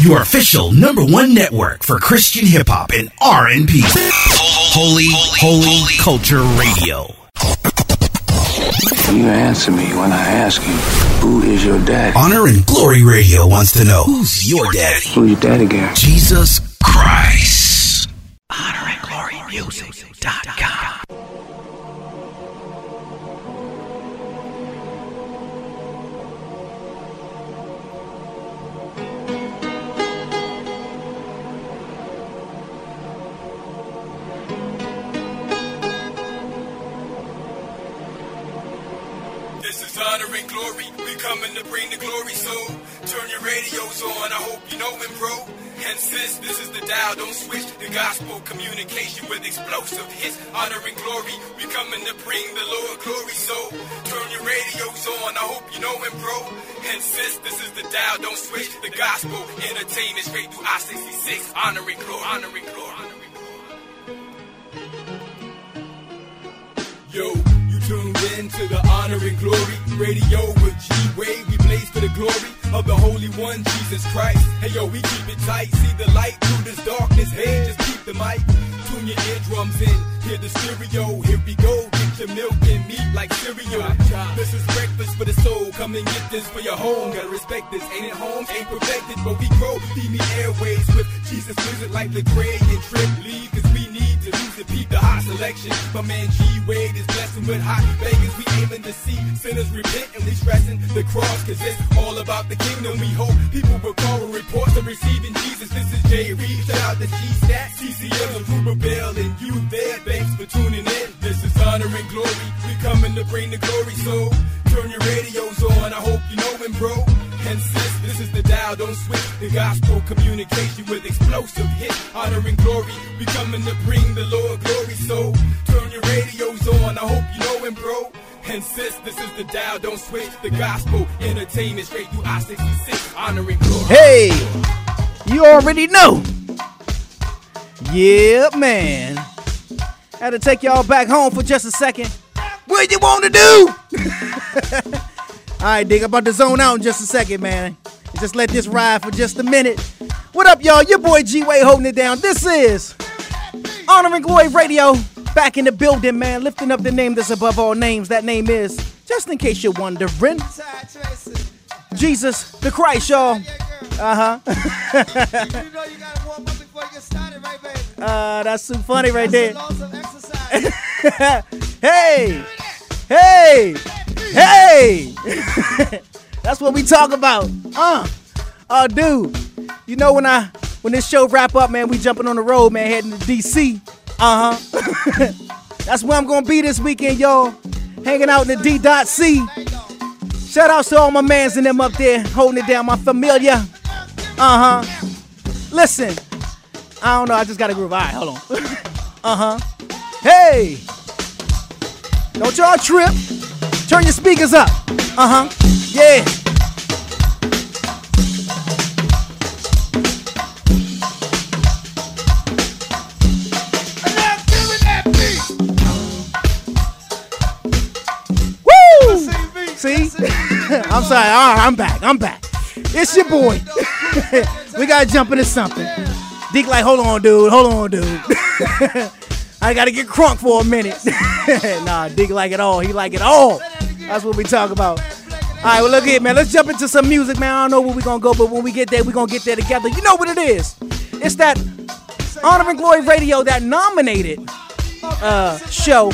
your official number one network for Christian hip hop and R&B. Holy, holy, culture radio. You answer me when I ask you, who is your daddy? Honor and Glory Radio wants to know who's your daddy? Who's your daddy, Gary? Jesus Christ. Honor explosive hits. Honor and glory. We coming to bring the Lord glory. So turn your radios on. I hope you know him, bro. And sis, this is the dial. Don't switch the gospel entertainment straight through I-66. Honor and glory. Honor and glory. Honor and glory. Yo, you tuned in to the honor and glory radio with G-Wave. We blaze for the glory of the Holy One, Jesus Christ. Hey yo, we keep it tight. See the light through this darkness. Hey, just keep the mic. Tune your eardrums in. Hear the stereo. Here we go. Your milk and meat like cereal. This is breakfast for the soul. Come and get this for your home. Gotta respect this. Ain't it home? Ain't perfected, but we grow. Feed me airways with Jesus music like Lecrae and Trip. Leave, cause we need to lose the peep the hot selection. My man G Wade is blessing with hot Vegas. We aiming to see sinners repent and we stressing the cross. Cause it's all about the kingdom. We hope people will call and report to receiving Jesus. This is Jay Reed. Shout out to G Stat, CCM, and Ruber Bell, and you there. Thanks for tuning in. This is honor and glory. We coming to bring the glory. So turn your radios on. I hope you know him, bro. And sis, this is the dial. Don't switch the gospel communication with explosive hit. Honor and glory. We coming to bring the Lord glory. So turn your radios on. I hope you know him, bro. And sis, this is the dial. Don't switch the gospel entertainment straight through I-66. Honor and glory. Hey, you already know. Yeah, man. Had to take y'all back home for just a second. What you want to do? All right, Dick, I'm about to zone out in just a second, man. Just let this ride for just a minute. What up, y'all? Your boy G Way holding it down. This is Honor and Glory Radio. Back in the building, man. Lifting up the name that's above all names. That name is, just in case you're wondering, Jesus the Christ, y'all. Uh huh. You know you gotta warm up before you get started, right, baby? Uh, that's too funny right there. Of exercise. hey, hey, hey. That's what we talk about. Uh, uh, dude. You know when I when this show wrap up, man, we jumping on the road, man, heading to DC. Uh huh. That's where I'm gonna be this weekend, y'all. Hanging out in the D.C. Shout outs to all my mans and them up there holding it down, my familia. Uh huh. Listen, I don't know. I just got to groove. All right, hold on. uh huh. Hey, don't y'all trip. Turn your speakers up. Uh huh. Yeah. Woo! See? I'm sorry. All right, I'm back. I'm back. It's your boy. we gotta jump into something. Deke like, hold on, dude. Hold on, dude. I gotta get crunk for a minute. nah, Deke like it all. He like it all. That's what we talk about. All right, well, look here, man. Let's jump into some music, man. I don't know where we're gonna go, but when we get there, we're gonna get there together. You know what it is? It's that Honor and Glory Radio that nominated uh, show.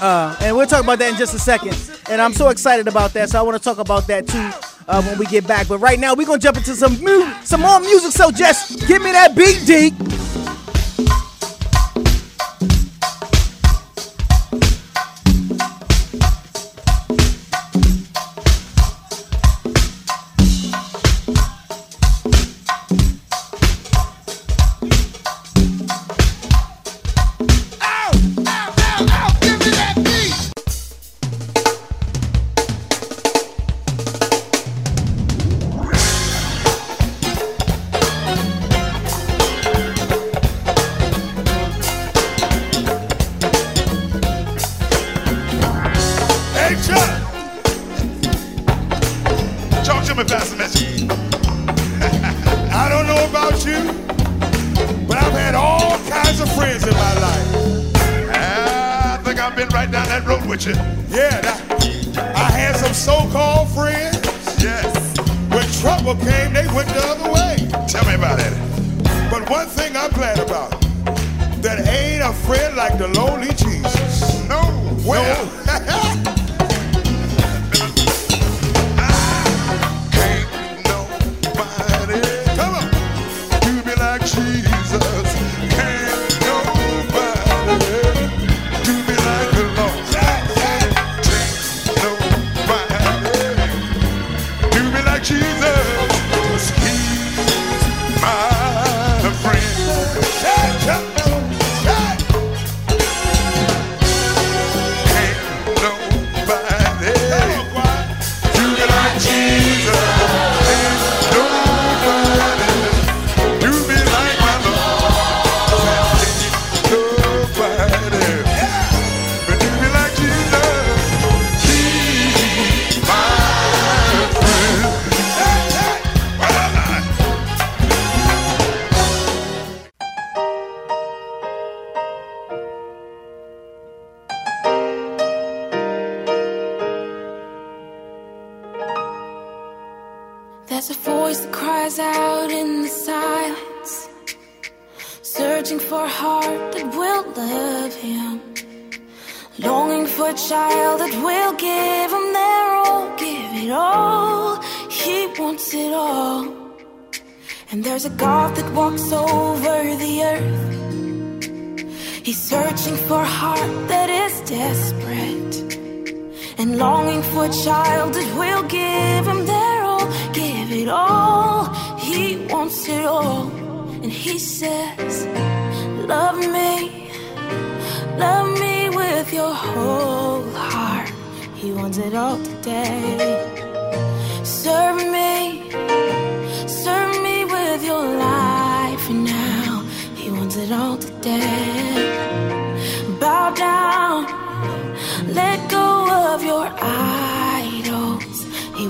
Uh, and we'll talk about that in just a second. And I'm so excited about that, so I want to talk about that too uh, when we get back. But right now, we're gonna jump into some mu- some more music. So just give me that beat, Deke.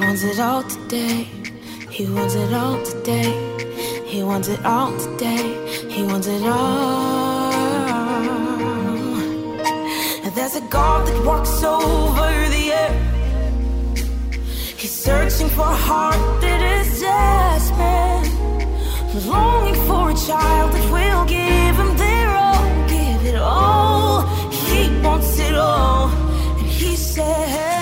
wants it all today. He wants it all today. He wants it all today. He wants it all. And there's a God that walks over the earth. He's searching for a heart that is desperate, longing for a child that will give him their all, give it all. He wants it all, and he said.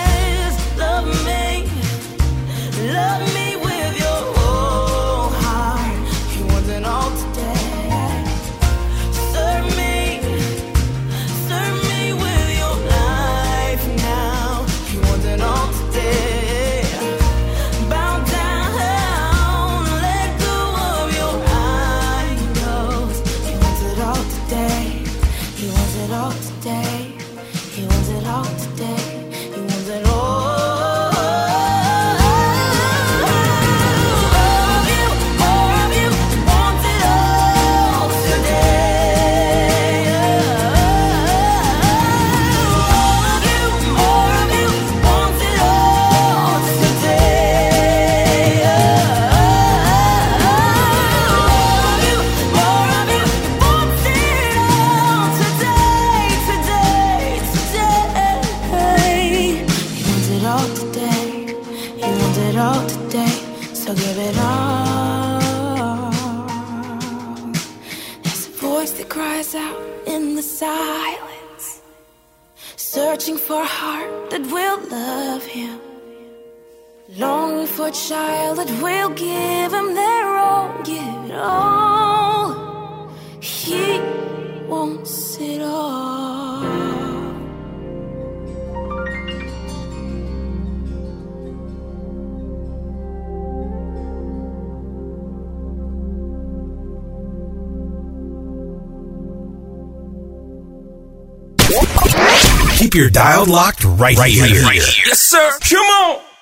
child that will give him their all, give it all. He wants it all. Keep your dial locked right, right here. Right here. Yes, sir. Come on.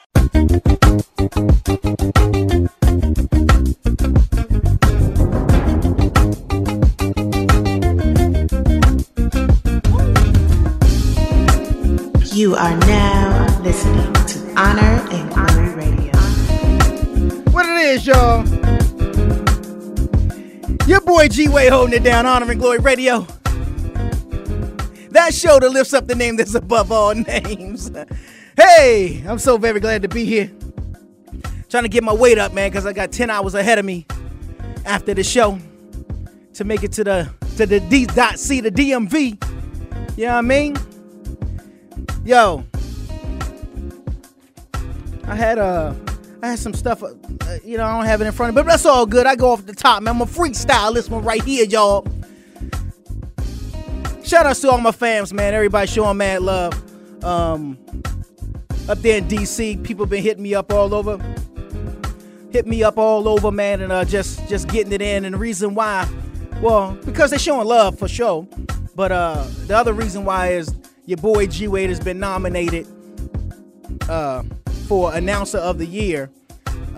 G Way holding it down, Honor and Glory Radio. That show that lifts up the name that's above all names. hey, I'm so very glad to be here. Trying to get my weight up, man, because I got 10 hours ahead of me after the show to make it to the to the D dot C the DMV. You know what I mean? Yo. I had a I had some stuff, uh, you know, I don't have it in front of me, but that's all good. I go off the top, man. I'm a freestyle this one right here, y'all. Shout outs to all my fams, man. Everybody showing mad love. Um, up there in DC, people been hitting me up all over. Hit me up all over, man, and uh, just just getting it in. And the reason why, well, because they're showing love for sure. But uh, the other reason why is your boy G Wade has been nominated uh, for announcer of the year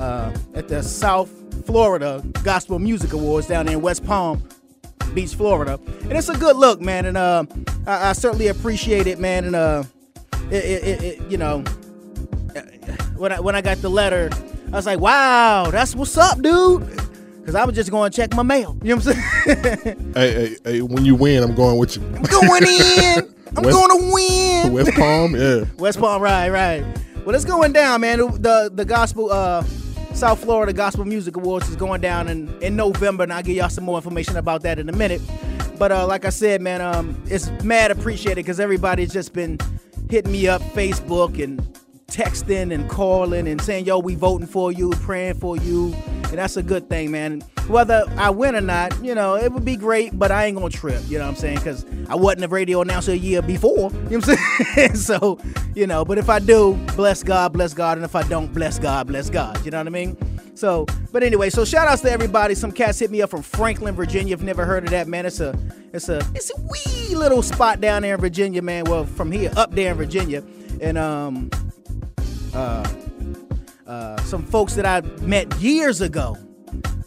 uh, at the South Florida Gospel Music Awards down in West Palm Beach, Florida, and it's a good look, man. And uh, I, I certainly appreciate it, man. And uh, it, it, it, it, you know, when I when I got the letter, I was like, wow, that's what's up, dude. Cause I was just going to check my mail. You know what I'm saying? Hey, hey, hey, when you win, I'm going with you. I'm going in. I'm West- going to win. West Palm, yeah. West Palm, right, right. Well, it's going down, man. The the gospel uh South Florida Gospel Music Awards is going down in, in November, and I'll give y'all some more information about that in a minute. But uh, like I said, man, um, it's mad appreciated because everybody's just been hitting me up Facebook and texting and calling and saying, "Yo, we voting for you, praying for you," and that's a good thing, man. Whether I win or not, you know, it would be great, but I ain't gonna trip. You know what I'm saying? Because I wasn't a radio announcer a year before. You know what I'm saying? so, you know, but if I do, bless God, bless God, and if I don't, bless God, bless God. You know what I mean? So, but anyway, so shout outs to everybody. Some cats hit me up from Franklin, Virginia. If you've never heard of that, man, it's a it's a it's a wee little spot down there in Virginia, man. Well, from here up there in Virginia, and um uh uh some folks that I met years ago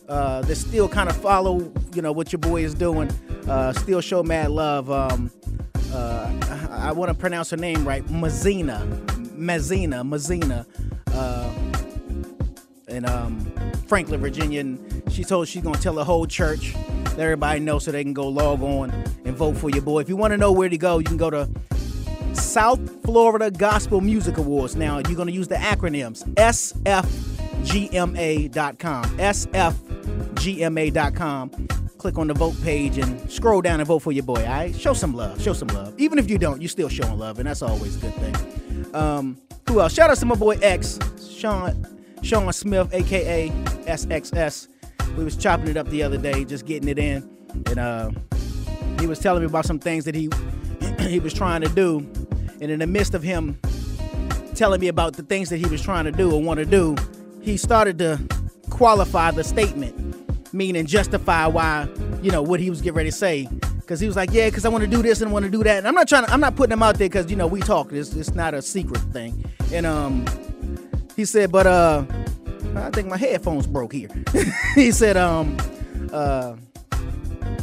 uh, that still kind of follow, you know, what your boy is doing. Uh, still show mad love. Um, uh, I, I want to pronounce her name right, Mazina, Mazina, Mazina, uh, in um, Franklin, Virginia. And she told she's gonna tell the whole church, let everybody know, so they can go log on and vote for your boy. If you want to know where to go, you can go to South Florida Gospel Music Awards. Now you're gonna use the acronyms SFGMA.com. SFGMA.com. Click on the vote page and scroll down and vote for your boy. All right, show some love. Show some love. Even if you don't, you're still showing love, and that's always a good thing. Um, who else? Shout out to my boy X, Sean, Sean Smith, aka SXS. We was chopping it up the other day, just getting it in, and uh, he was telling me about some things that he he was trying to do, and in the midst of him telling me about the things that he was trying to do or want to do, he started to qualify the statement, meaning justify why you know what he was getting ready to say. Cause he was like, yeah, cause I want to do this and want to do that, and I'm not trying to, I'm not putting him out there, cause you know we talk. It's it's not a secret thing, and um, he said, but uh, I think my headphones broke here. he said, um, uh.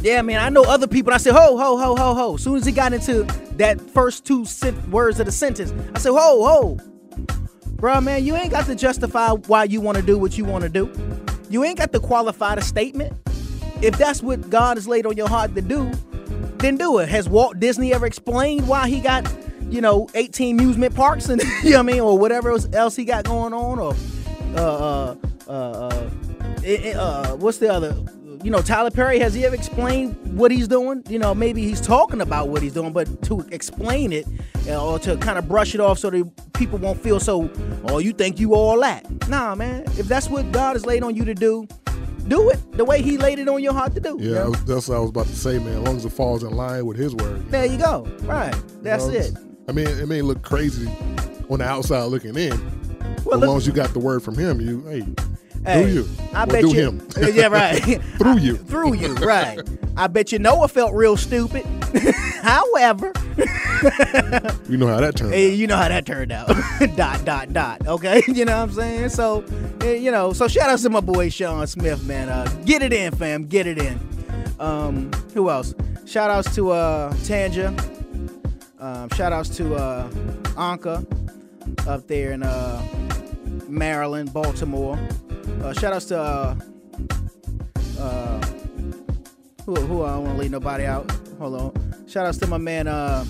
Yeah, man, I know other people. I said, ho, ho, ho, ho, ho. As soon as he got into that first two words of the sentence, I said, ho, ho. Bruh, man, you ain't got to justify why you want to do what you want to do. You ain't got to qualify the statement. If that's what God has laid on your heart to do, then do it. Has Walt Disney ever explained why he got, you know, 18 amusement parks and, you know what I mean, or whatever else- he got going on? Or, uh, uh, uh, uh, eh, eh, uh, what's the other? You know, Tyler Perry, has he ever explained what he's doing? You know, maybe he's talking about what he's doing, but to explain it uh, or to kind of brush it off so that people won't feel so, oh, you think you all that. Nah, man. If that's what God has laid on you to do, do it the way he laid it on your heart to do. Yeah, I know? was, that's what I was about to say, man. As long as it falls in line with his word. There you go. Right. That's You know, it. I mean, it may look crazy on the outside looking in. Well, as look- long as you got the word from him, you hey, Hey, do you? I bet you. him. yeah, right. Through you. Through you, right. I bet you Noah felt real stupid. However, You know how that turned. Hey, you know how that turned out. dot dot dot. Okay, you know what I'm saying. So, eh, you know, so shout out to my boy Sean Smith, man. Uh, get it in, fam. Get it in. Um, who else? Shout outs to uh Tanja. Um, shout outs to uh Anka up there in uh Maryland, Baltimore. Uh, shout outs to uh, uh who who I don't want to leave nobody out. Hold on. Shout outs to my man uh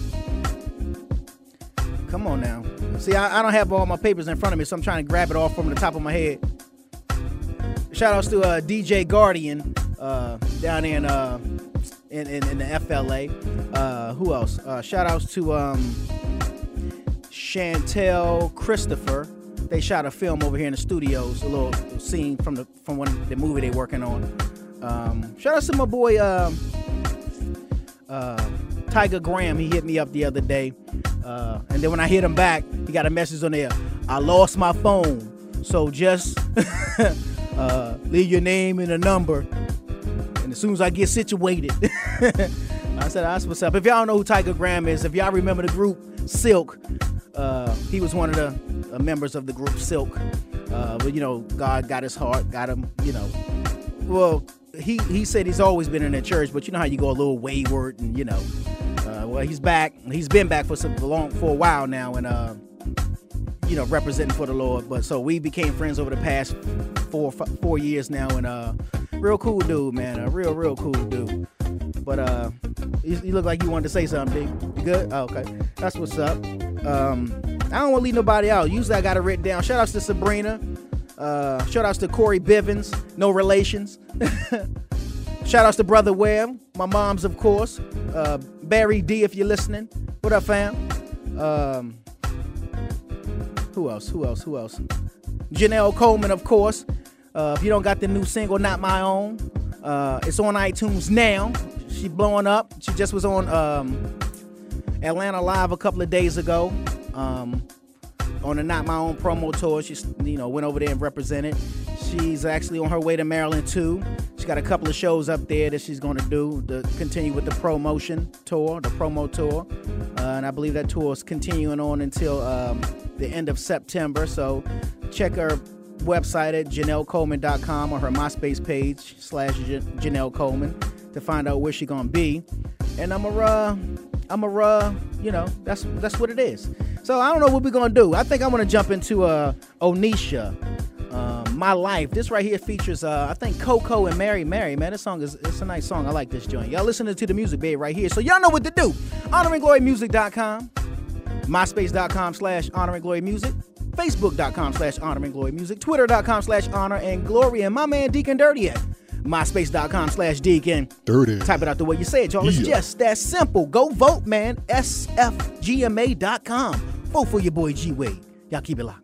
Come on now. See, I, I don't have all my papers in front of me, so I'm trying to grab it all from the top of my head. Shout outs to uh, DJ Guardian uh, down in, uh, in, in in the FLA. Uh, who else? Uh, shout outs to um, Chantel Christopher. They shot a film over here in the studios, a little scene from the from one the movie they working on. Um, shout out to my boy um, uh, Tiger Graham. He hit me up the other day, uh, and then when I hit him back, he got a message on there. I lost my phone, so just uh, leave your name and a number, and as soon as I get situated. I said, that's what's up. If y'all know who Tiger Graham is, if y'all remember the group Silk, uh, he was one of the uh, members of the group Silk. Uh, but you know, God got his heart, got him. You know, well, he he said he's always been in the church, but you know how you go a little wayward, and you know, uh, well, he's back. He's been back for some long for a while now, and uh, you know, representing for the Lord. But so we became friends over the past four four years now, and uh, real cool dude, man, a real real cool dude. But uh, you, you look like you wanted to say something. You good? Oh, okay, that's what's up. Um, I don't want to leave nobody out. Usually I got it written down. Shout outs to Sabrina. Uh, shout outs to Corey Bivens. No relations. shout outs to Brother Webb. My mom's, of course. Uh, Barry D, if you're listening. What up, fam? Um, who else? Who else? Who else? Janelle Coleman, of course. Uh, if you don't got the new single, Not My Own, uh, it's on iTunes now. She blowing up. She just was on um, Atlanta Live a couple of days ago. Um, on the Not My Own promo tour. She, you know, went over there and represented. She's actually on her way to Maryland too. She's got a couple of shows up there that she's going to do to continue with the promotion tour, the promo tour, uh, and I believe that tour is continuing on until um, the end of September. So check her website at janellecoleman.com or her MySpace page slash Janelle Coleman to find out where she's gonna be. And I'm a uh, I'm a uh, you know, that's that's what it is. So I don't know what we're gonna do. I think I'm gonna jump into uh Onisha. Uh, my life. This right here features uh, I think Coco and Mary Mary. Man, this song is it's a nice song. I like this joint. Y'all listening to the music bed right here. So y'all know what to do. HonorandGloryMusic.com, MySpace.com slash Honor and Glory Music, Facebook.com slash Honor and Glory Music, Twitter.com slash Honor and Glory, and my man Deacon Dirty at MySpace.com slash Deacon. Dirty. Type it out the way you say it, y'all. It's Yeah. just that simple. Go vote, man. SFGMA.com. Vote for your boy G Wade. Y'all keep it locked.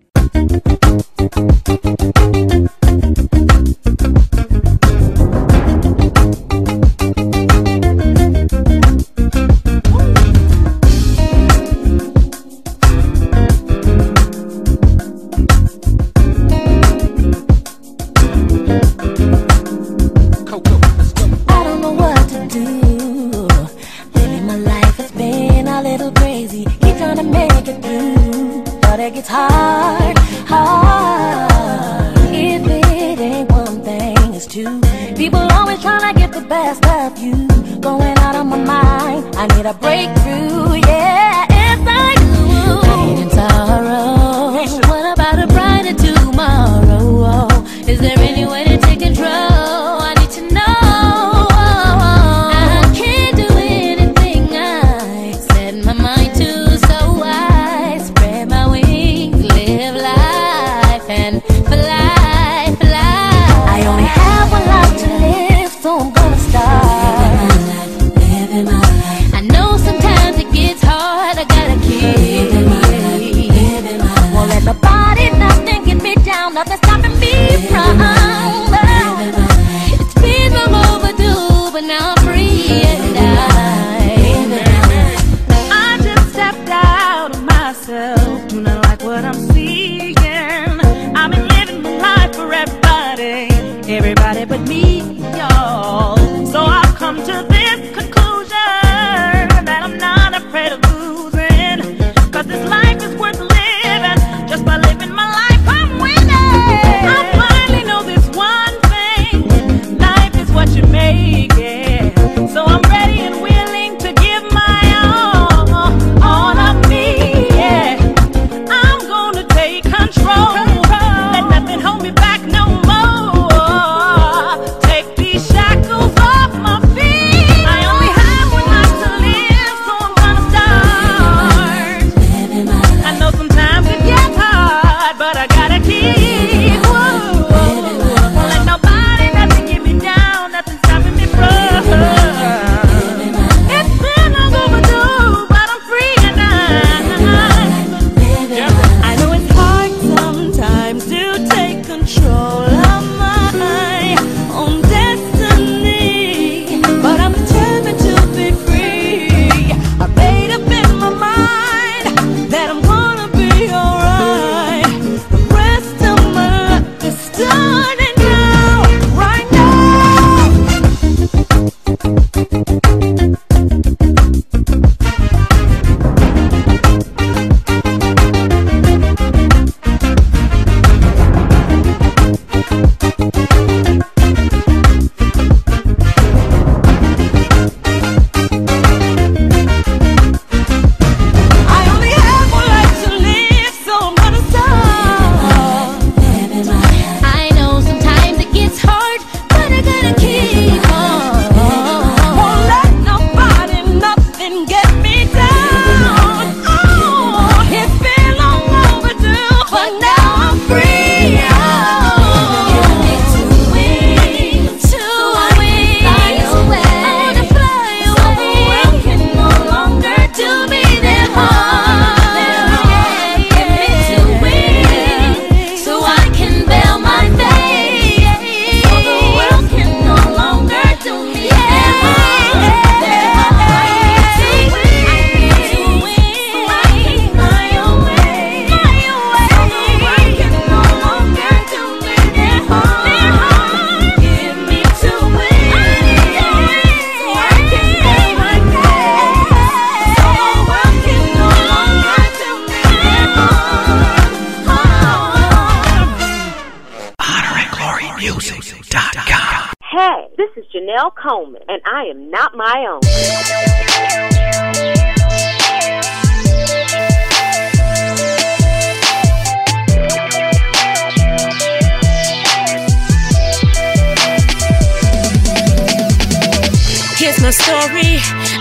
Story.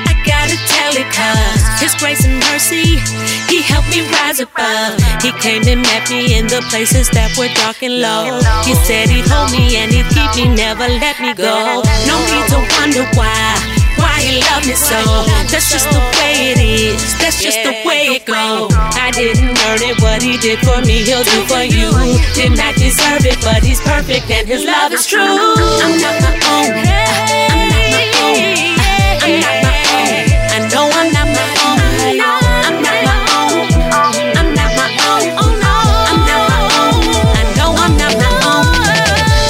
I gotta tell it cause His grace and mercy, He helped me rise above. He came and met me in the places that were dark and low. He said He'd hold me and He'd keep me, never let me go. No need to wonder why. Why he loved me so? That's just the way it is. That's just the way it goes. I didn't earn it. What he did for me, he'll do for you. Did not deserve it, but he's perfect and his love is true. I'm not my own. I'm not my own. I know I'm not my own. I'm not my own. I'm not my own. I'm not my own. I know I'm not my own.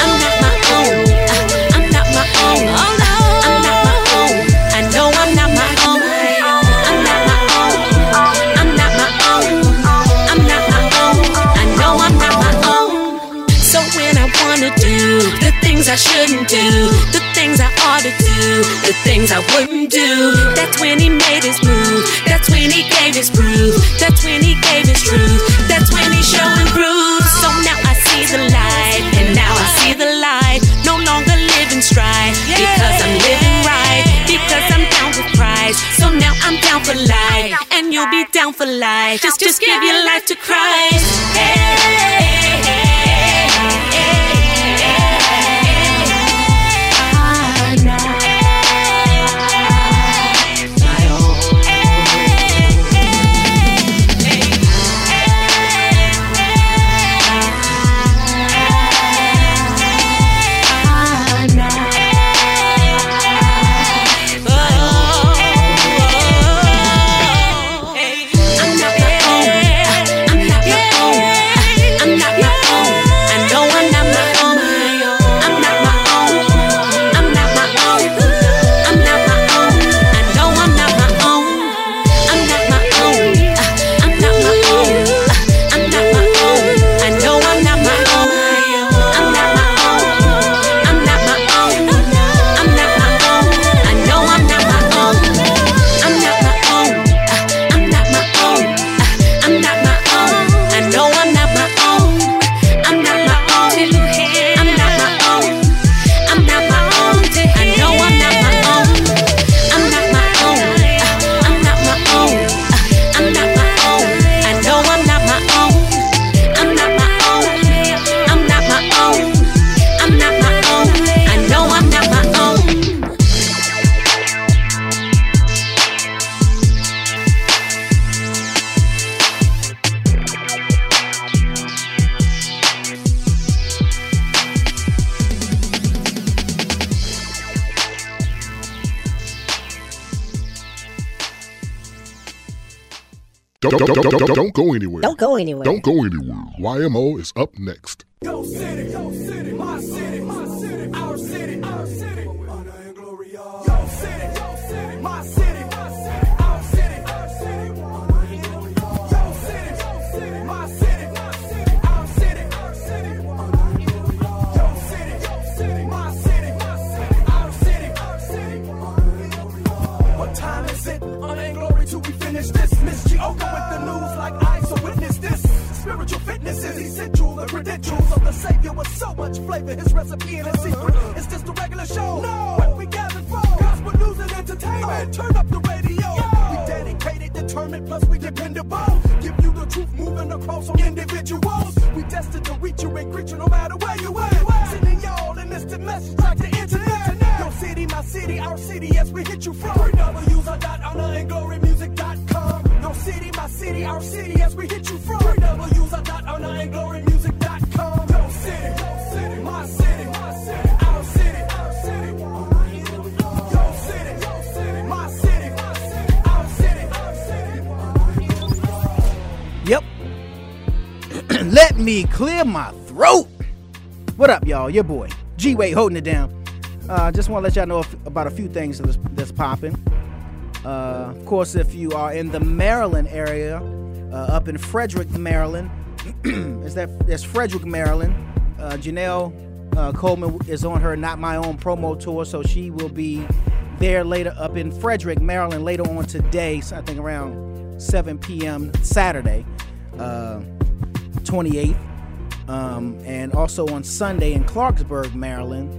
I'm not my own. I'm not my own. I'm not my own. I know I'm not my own. I'm not my own. I'm not my own. I'm not my own. I know I'm not my own. So when I wanna do the things I shouldn't do, the things I wouldn't do, that's when he made his move. That's when he gave his proof. That's when he gave his truth. That's when he showed and proved. So now I see the light, and now I see the light. No longer live in strife because I'm living right. Because I'm down with Christ. So now I'm down for life, and you'll be down for life. Just, just give your life to Christ. Hey, Don't, don't, don't, don't, don't go anywhere. Don't go anywhere. Don't go anywhere. YMO is up next. Go city, go city, What time is it? Honor and glory till we finish this. Miss Gioka with the news like I, so witness this. Spiritual fitness is essential. The credentials of the Savior with so much flavor. His recipe and his secret. It's just a regular show. No, what we gathered for. Gospel news and entertainment. Oh. Turn up the radio. We dedicated, determined, plus we dependable. Give you the truth, moving across on individuals. We destined to reach you and greet you no matter where you at. Sending y'all an instant message like the internet. Your city, my city, our city, yes, we hit you from. www.honorandglorymusic.com. Your city, my city, our city, as we hit you from. www.honorandglorymusic.com. Your city, your city, my city, my city, our city, our city. Your city, your city, my city, my city, our city, our city. Yep. Let me clear my throat. What up, y'all? Your boy G Wade holding it down. Uh, just want to let y'all know about a few things that's, that's popping. Uh, of course, if you are in the Maryland area, uh, up in Frederick, Maryland, is that that's Frederick, Maryland. Uh, Janelle Uh, Coleman is on her Not My Own promo tour, so she will be there later up in Frederick, Maryland, later on today. So I think around 7 p.m. Saturday, uh, 28th. Um, and also on Sunday in Clarksburg, Maryland,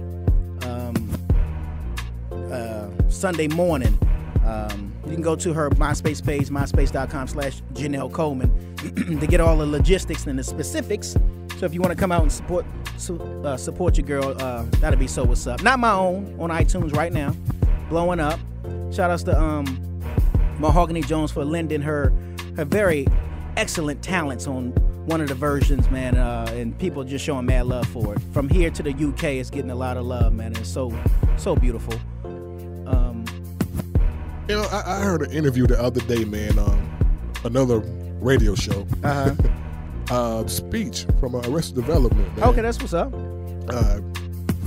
Sunday morning. Um, you can go to her MySpace page, myspace.com slash Janelle Coleman, to get all the logistics and the specifics. So if you want to come out and support su- uh, support your girl, uh, that'll be so what's up. Not my own on iTunes right now, blowing up. Shout outs to um, Mahogany Jones for lending her her very excellent talents on one of the versions, man. Uh, and people just showing mad love for it. From here to the UK, it's getting a lot of love, man. It's so so beautiful. You know, I, I heard an interview the other day, man. Um, another radio show. Uh-huh. uh, speech from uh, Arrested Development. Man. okay, that's what's up. Uh,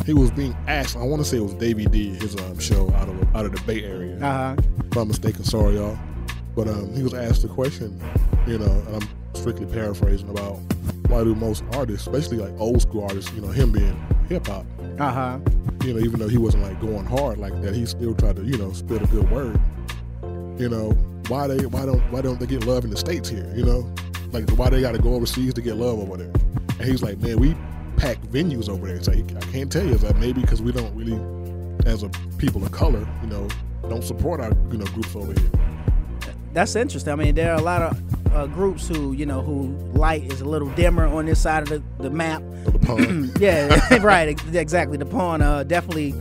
he was being asked. I want to say it was Davey D, his um, show out of out of the Bay Area. Uh-huh. If I'm mistaken, sorry y'all. But um, he was asked the question, you know, and I'm strictly paraphrasing about why do most artists, especially like old school artists, you know, him being hip hop, Uh huh. you know, even though he wasn't like going hard like that, he still tried to, you know, spit a good word. You know, why they why don't why don't they get love in the states here? You know, like why they got to go overseas to get love over there? And he's like, man, we pack venues over there. It's like I can't tell you. It's like maybe because we don't really, as a people of color, you know, don't support our you know groups over here. That's interesting. I mean, there are a lot of uh, groups who, you know, who light is a little dimmer on this side of the, the map. the pond. yeah, right. Exactly. The pawn uh, definitely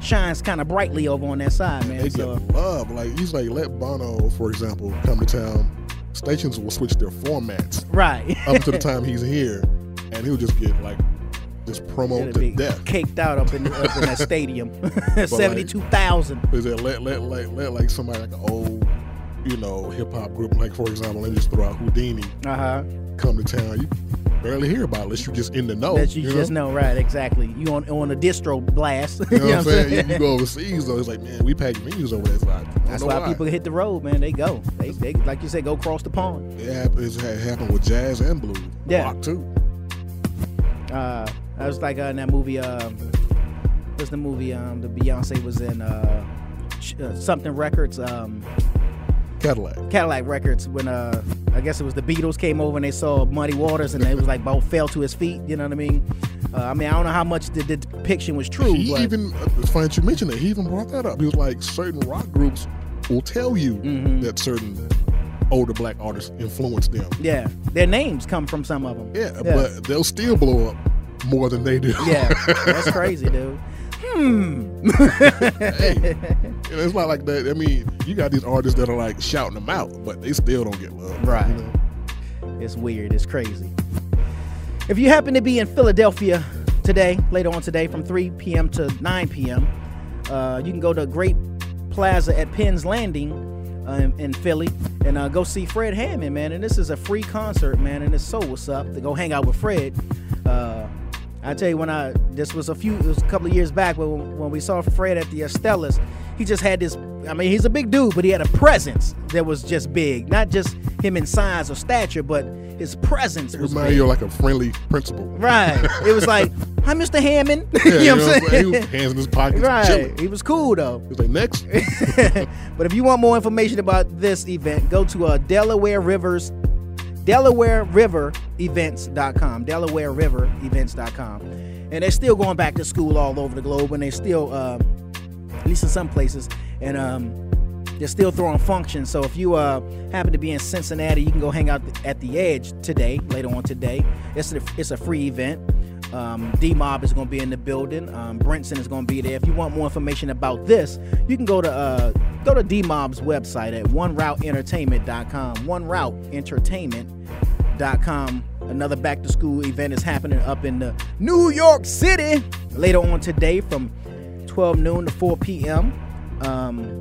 shines kind of brightly over on that side, man. They So get love. Like he's like, let Bono, for example, come to town. Stations will switch their formats right. up to the time he's here, and he'll just get like just promo It'll to be death. caked out up in, up in that stadium. like- Seventy-two thousand. Is it let let let let like somebody like an old, you know, hip hop group, like for example, let me just throw out Whodini, Uh huh. come to town. You barely hear about it unless you just in the know. that you, just know, right? Exactly. You on on a distro blast. You know what I'm saying? You, you go overseas though, it's like, man, we pack venues over there. So That's know why, people hit the road, man. They go. They, they like you said, go cross the pond. It happens. It happened with jazz and blues. Yeah. Rock too. Uh, I was like uh, in that movie. Um, what's the movie? Um, the Beyonce was in uh, uh, something records. Um, Cadillac. Cadillac Records when uh I guess it was the Beatles came over and they saw Muddy Waters and it was like both fell to his feet. You know what I mean? Uh, I mean I don't know how much the, the depiction was true, He but even uh, it's funny that you mentioned it. He even brought that up. He was like, certain rock groups will tell you Mm-hmm. that certain older black artists influenced them. yeah, their names come from some of them. Yeah, but they'll still blow up more than they do. yeah, that's crazy, dude. Hmm. hey, it's not like that. I mean, you got these artists that are like shouting them out, but they still don't get love. Right. You know? It's weird. It's crazy. If you happen to be in Philadelphia today, later on today, from 3 p.m. to 9 p.m., uh, you can go to Great Plaza at Penn's Landing uh, in, in Philly and uh, go see Fred Hammond, man. And this is a free concert, man. And it's so what's up to go hang out with Fred. I tell you, when I this was a few, it was a couple of years back when when we saw Fred at the Estella's, he just had this. I mean, he's a big dude, but he had a presence that was just big. Not just him in size or stature, but his presence It was reminds big. you like a friendly principal. Right. It was like, hi, Mr. Hammond. Yeah, you know what I'm saying? He was hands in his pockets, Right. chilling. He was cool though. He was like, next. but if you want more information about this event, go to uh, Delaware Rivers, Delaware River Events.com, Delaware River Events.com. And they're still going back to school all over the globe, and they're still, uh, at least in some places, and um, they're still throwing functions. So if you uh, happen to be in Cincinnati, you can go hang out at the Edge today, later on today. It's a, it's a free event. Um, D Mob is going to be in the building. Um, Brinson is going to be there. If you want more information about this, you can go to uh, go to D Mob's website at OneRouteEntertainment.com. OneRouteEntertainment.com. Another back to school event is happening up in the New York City later on today from 12 noon to 4 p.m. Um,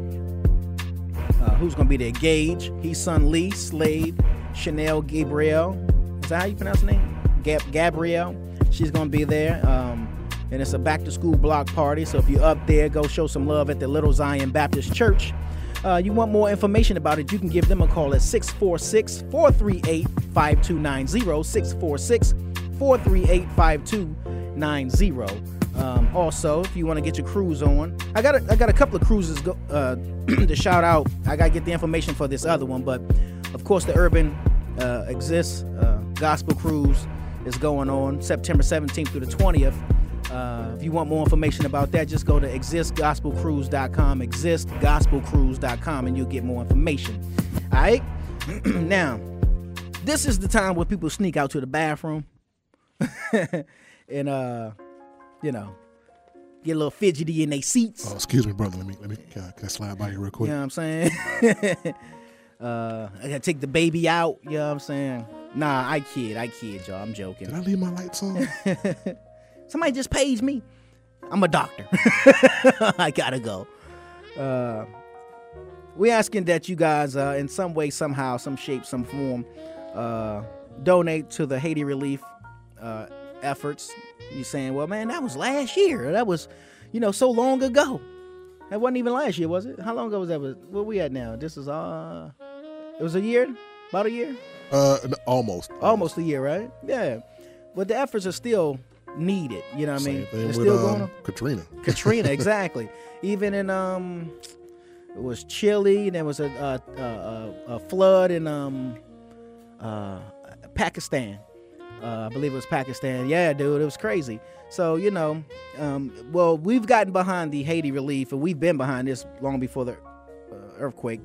uh, who's going to be there? Gage, he's son Lee, Slade, Chanel Gabriel. Is that how you pronounce her name? Gab- Gabrielle. She's going to be there. Um, and it's a back to school block party. So if you're up there, go show some love at the Little Zion Baptist Church. Uh, you want more information about it, you can give them a call at 646 438 5290. 646 438 5290. Um, also, if you want to get your cruise on, I got a, I got a couple of cruises go, uh, to shout out. I got to get the information for this other one, but of course, the Urban uh, exists. Uh, Gospel Cruise is going on September 17th through the 20th. Uh, if you want more information about that, just go to existgospelcruise.com, existgospelcruise.com, and you'll get more information. All right? now, this is the time where people sneak out to the bathroom and, uh, you know, get a little fidgety in their seats. Oh, excuse me, brother. Let me let me can I, can I slide by you real quick? You know what I'm saying? uh, I gotta take the baby out. You know what I'm saying? Nah, I kid, I kid, y'all. I'm joking. Did I leave my lights on? Somebody just paged me. I'm a doctor. I gotta go. Uh, we're asking that you guys, uh, in some way, somehow, some shape, some form, uh, donate to the Haiti relief uh, efforts. You're saying, well, man, that was last year. That was, you know, so long ago. That wasn't even last year, was it? How long ago was that? What we at now? This is uh, it was a year, about a year. Uh, almost. Almost a year, right? Yeah. But the efforts are still needed. You know what I mean? thing They're still um, going on. Katrina. Katrina, exactly. Even in um, it was Chile. And there was a a, a, a flood in um, uh, Pakistan. Uh, I believe it was Pakistan. Yeah, dude, it was crazy. So you know, um, well, we've gotten behind the Haiti relief, and we've been behind this long before the uh, earthquake.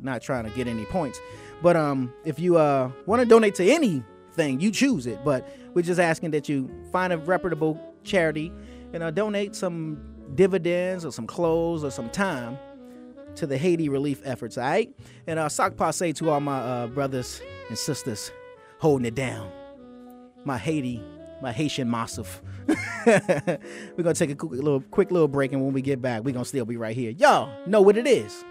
Not trying to get any points, but um, if you uh want to donate to anything, you choose it. But we're just asking that you find a reputable charity and uh, donate some dividends or some clothes or some time to the Haiti relief efforts. All right, and uh, sock passe to all my uh, brothers and sisters holding it down. My Haiti, my Haitian massive. we're gonna take a quick little, quick little break, and when we get back, we're gonna still be right here. Y'all know what it is.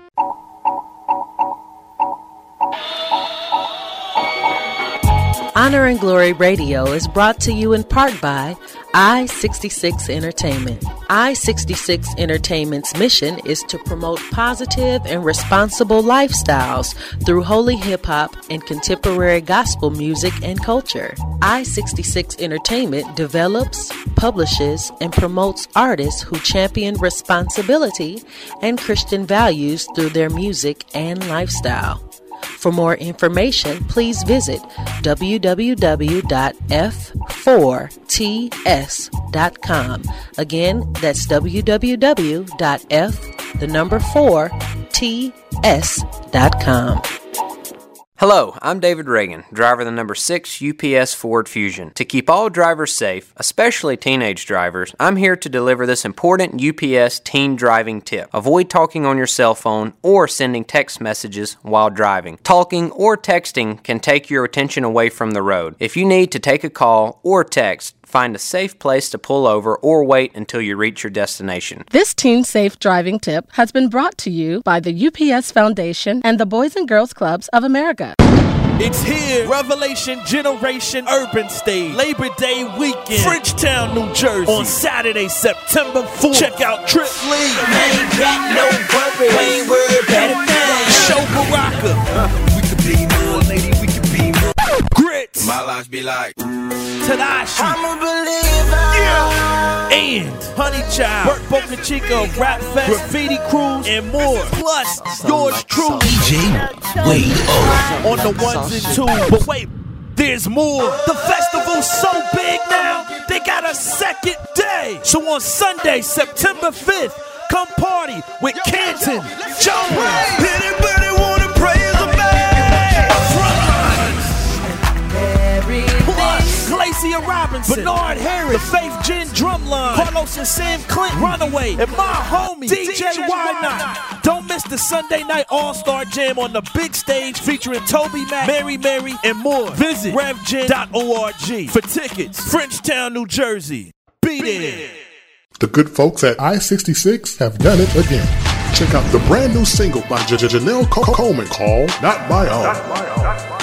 Honor and Glory Radio is brought to you in part by I 66 Entertainment. I 66 Entertainment's mission is to promote positive and responsible lifestyles through holy hip hop and contemporary gospel music and culture. I 66 Entertainment develops, publishes, and promotes artists who champion responsibility and Christian values through their music and lifestyle. For more information, please visit www.f4ts.com. Again, that's www.f the number 4 ts.com. Hello, I'm David Ragan, driver of the number 6 UPS Ford Fusion. To keep all drivers safe, especially teenage drivers, I'm here to deliver this important UPS teen driving tip. Avoid talking on your cell phone or sending text messages while driving. Talking or texting can take your attention away from the road. If you need to take a call or text, find a safe place to pull over or wait until you reach your destination. This teen safe driving tip has been brought to you by the UPS Foundation and the Boys and Girls Clubs of America. It's here, Revelation Generation Urban Stage, Labor Day weekend, Frenchtown, New Jersey, on Saturday, September 4th. Check out Trip Lee. Ain't got no worry, ain't worried about a thing. Sho Baraka. Grits. My life be like. Tedashii. I'm a believer. Yeah. And Honey Child, Burt Boca Chica, Rap Fest, Graffiti Cruise, and more. Plus, yours truly. DJ Wade O. On the ones and twos. But wait, there's more. The festival's so big now, they got a second day. So on Sunday, September 5th, come party with Canton, Jones. Plus, Glacier Robinson, Bernard Harris, The Faith Gin Drumline, Carlos and Sam Clinton, Runaway, and my homie, DJ Why Not. Don't miss the Sunday night All Star Jam on the big stage featuring Toby Mac, Mary Mary, and more. Visit RevGen.org for tickets. Frenchtown, New Jersey. Be there. The good folks at I 66 have done it again. Check out the brand new single by J- J- Janelle Co- Coleman called Not My Own. But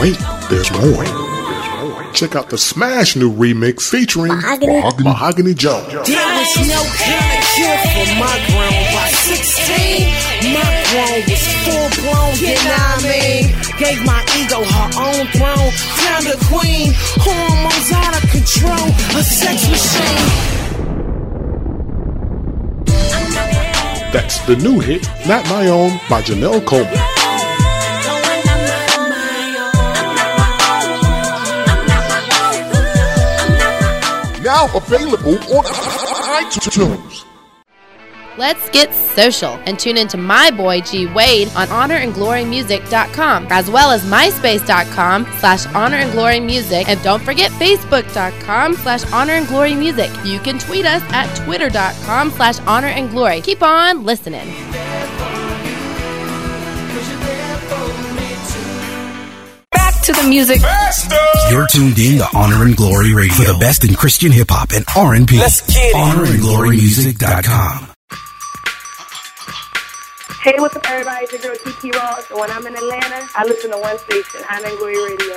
Wait, there's more. Check out the smash new remix featuring Mahogany, Mahogany, Mahogany Jones. There was no cure for my grown by 16. My grown was full blown, you know I mean? Gave my ego her own throne. Found a queen, hormones out of control, a sex machine. That's the new hit, Not My Own by Janelle Coleman. now available on iTunes. Let's get social and tune into my boy G Wade on honorandglorymusic.com as well as myspace.com slash honorandglorymusic and don't forget facebook.com slash honorandglorymusic. You can tweet us at twitter.com slash honorandglory. Keep on listening. to the music. Faster. You're tuned in to Honor and Glory Radio for the best in Christian hip hop and R&B. Let's get glory music.com Hey, what's up, everybody? It's your girl, Kiki Ross. When I'm in Atlanta, I listen to one station, Honor and Glory Radio.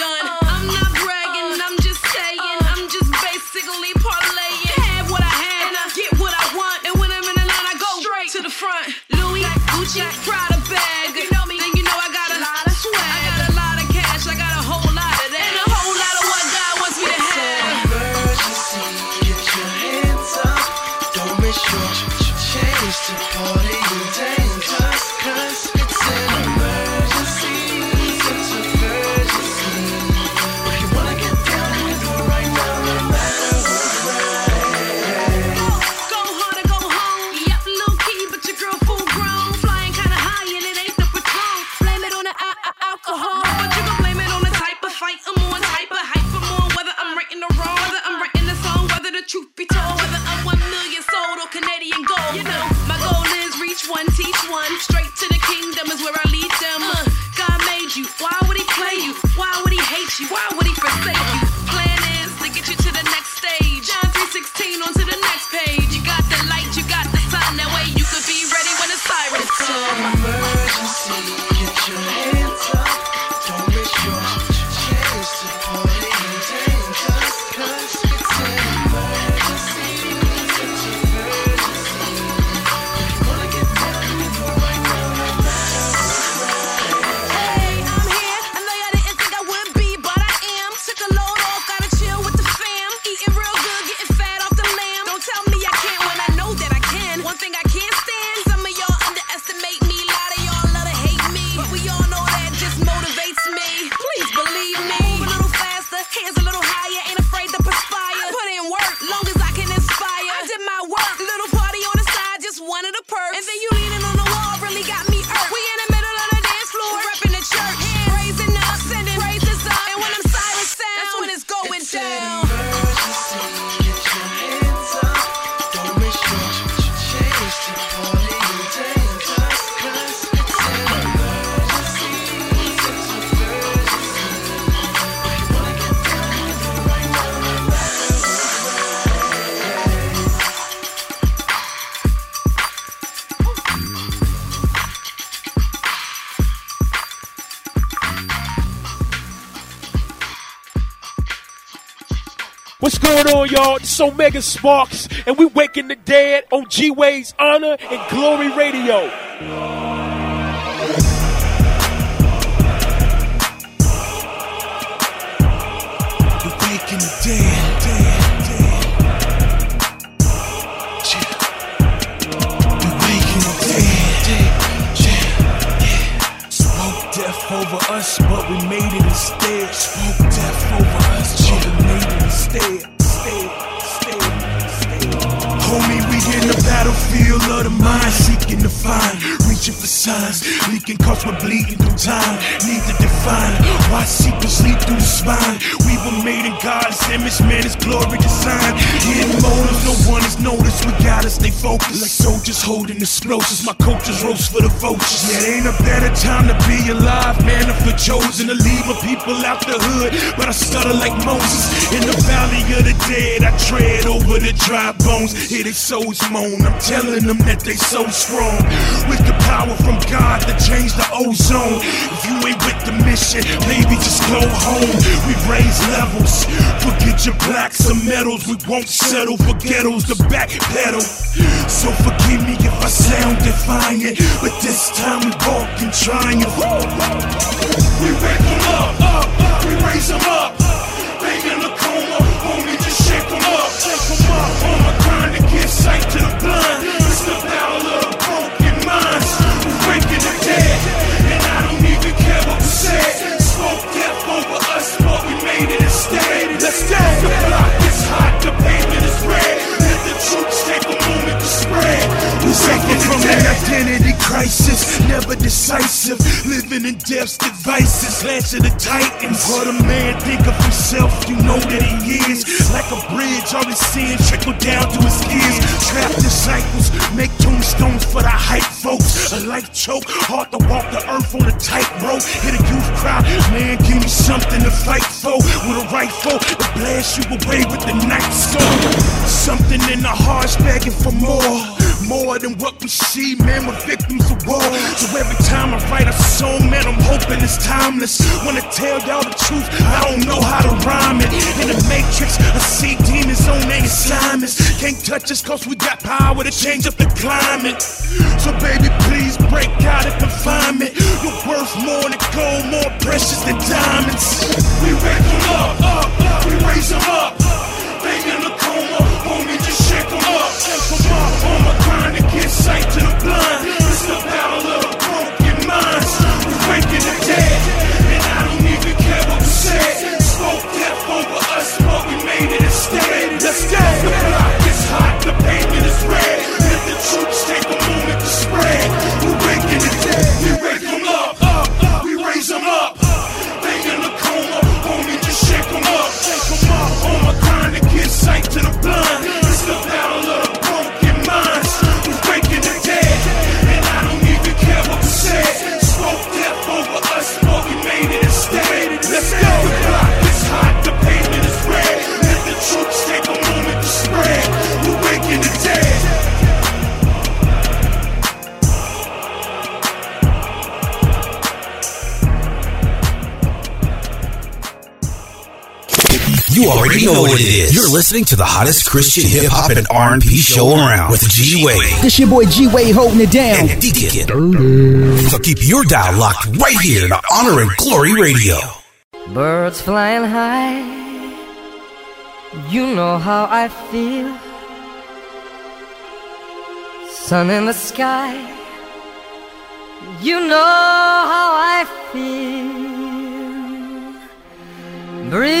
wanted a person. on, y'all. This Omega Sparks, and we waking the dead on G Wade's Honor and Glory Radio. We're waking the dead. over us, but we made it instead. Spoke death over us, but we made it instead. In the battlefield of the mind, seeking to find, reaching for signs, leaking cause we're bleeding through time. Need to define why secrets sleep through the spine. We were made in God's image, man, His glory design. Hidden motives, no one has noticed. We gotta stay focused, like soldiers holding explosives. My coaches roast for the vultures. Yeah, ain't a better time to be alive, man. If we're chosen to leave my people out the hood, but I stutter like Moses in the valley of the dead. I tread over the dry bones. Hear they souls moan. I'm telling them that they so strong. With the power from God to change the ozone. If you ain't with the mission, maybe just go home. We raise levels. Forget your blacks or metals. We won't settle for ghettos to back pedal. So forgive me if I sound defiant, but this time we walk in triumph. We wake them up, up, up. We raise them up. They in the coma, homie, just shake them up. Shake them up. Oh We from the identity crisis, never decisive. Living in death's devices, Lance of the Titans. What a man think of himself, you know that he is. Like a bridge, all his sin trickle down to his ears. Trap disciples, make tombstones for the hype folks. A life choke, hard to walk the earth on a tightrope. Hit a youth crowd, man, give me something to fight for. With a rifle to blast you away with the night storm. Something in the heart's begging for more. More than what we see, man, we're victims of war. So every time I write a song, man, I'm hoping it's timeless. Wanna tell y'all the truth, I don't know how to rhyme it. In the matrix, I see demons on their assignments. Can't touch us cause we got power to change up the climate. So baby, please break out of confinement. You're worth more than gold, more precious than diamonds. We wake them up, up, up. we raise them up. They in the coma, homie, just shake them up. Sight listening to the hottest Christian hip hop and R&B show around with G Wade. This your boy G Wade holding it down. and Deacon. So keep your dial locked right here to Honor and Glory Radio. Birds flying high, you know how I feel. Sun in the sky, you know how I feel. Breeze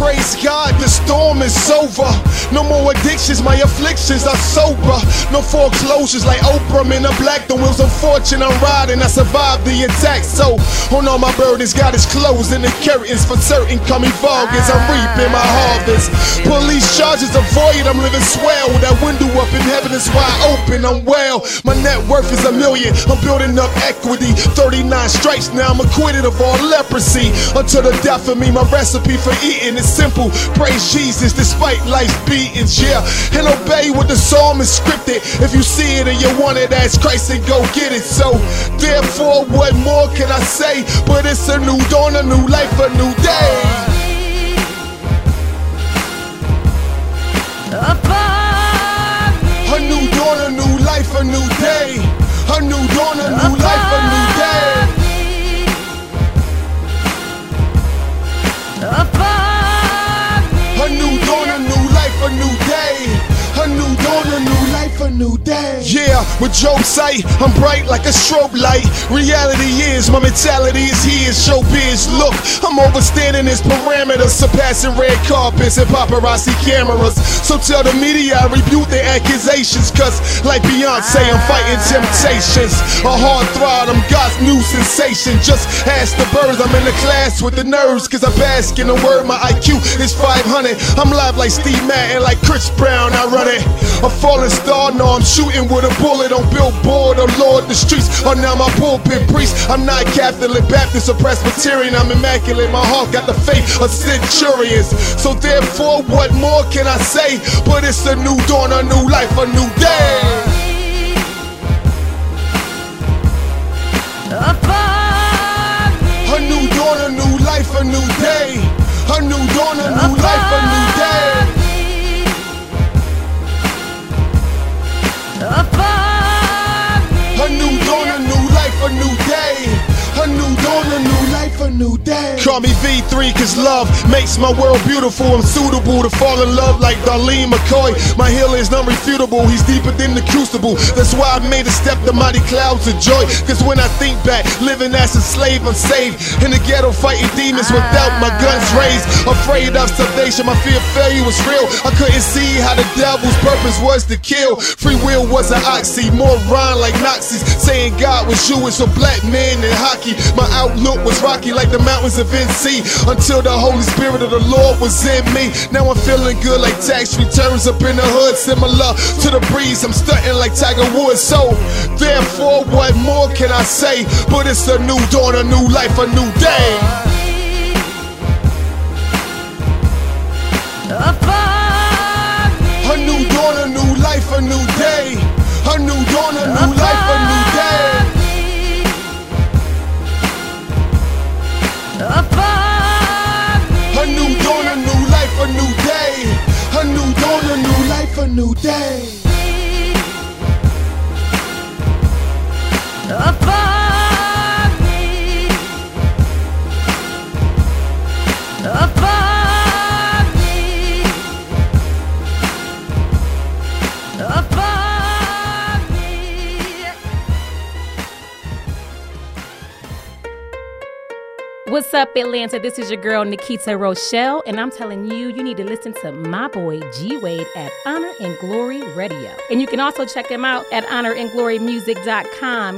Praise God, the storm is over. No more addictions, my afflictions are sober. No foreclosures like Oprah, man. I'm black, the wheels of fortune. I'm riding, I survived the attack. So, on all my burdens, God is closing the curtains for certain. Coming August, I'm reaping my harvest. Police charges avoid, I'm living swell. That window up in heaven is wide open, I'm well. My net worth is a million, I'm building up equity. 39 stripes, now I'm acquitted of all leprosy. Until the death of me, my recipe for eating is simple. Praise Jesus despite life's beatings, yeah. And obey what the psalm is scripted. If you see it and you want it, ask Christ and go get it. So, therefore, what more can I say? But it's a new dawn, a new life, a new day. A new dawn, a new life, a new day. A new dawn, a new life, a new day. Above. Yeah with Joe sight, I'm bright like a strobe light. Reality is, my mentality is here. Showbiz, look, I'm overstanding his parameters, surpassing red carpets and paparazzi cameras. So tell the media I rebuke their accusations, cause like Beyonce, I'm fighting temptations. A hard throb, I'm God's new sensation. Just ask the birds, I'm in the class with the nerves, cause I bask in the word. My IQ is 500. I'm live like Steve Madden, like Chris Brown, I run it. A falling star, no, I'm shooting with a bullet on Billboard or Lord. The streets are now my pulpit priest. I'm not Catholic, Baptist, or Presbyterian. I'm immaculate. My heart got the faith of centurions. So therefore, what more can I say? But it's a new dawn, a new life, a new day. A new dawn, a new life, a new day. A new dawn, a new life, a new A life, a new day. Call me V3 cause love makes my world beautiful. I'm suitable to fall in love like Darlene McCoy. My healer is unrefutable, he's deeper than the crucible. That's why I made a step to mighty clouds of joy. Cause when I think back, living as a slave, I'm saved. In the ghetto fighting demons without my guns ah. raised. Afraid of salvation, my fear of failure was real. I couldn't see how the devil's purpose was to kill. Free will was an oxy, more rhyme like Nazis. Saying God was Jewish, so black men in hockey. My outlook was rocky like the mountains of NC. Until the Holy Spirit of the Lord was in me. Now I'm feeling good like tax returns up in the hood. Similar to the breeze, I'm stunting like Tiger Woods. So, therefore, what more can I say? But it's a new dawn, a new life, a new day. A new dawn, a new life, a new day. A new dawn, a new life, a a new day. What's up, Atlanta? This is your girl Nikita Rochelle, and I'm telling you, you need to listen to my boy G Wade at Honor and Glory Radio. And you can also check him out at honorandglorymusic.com.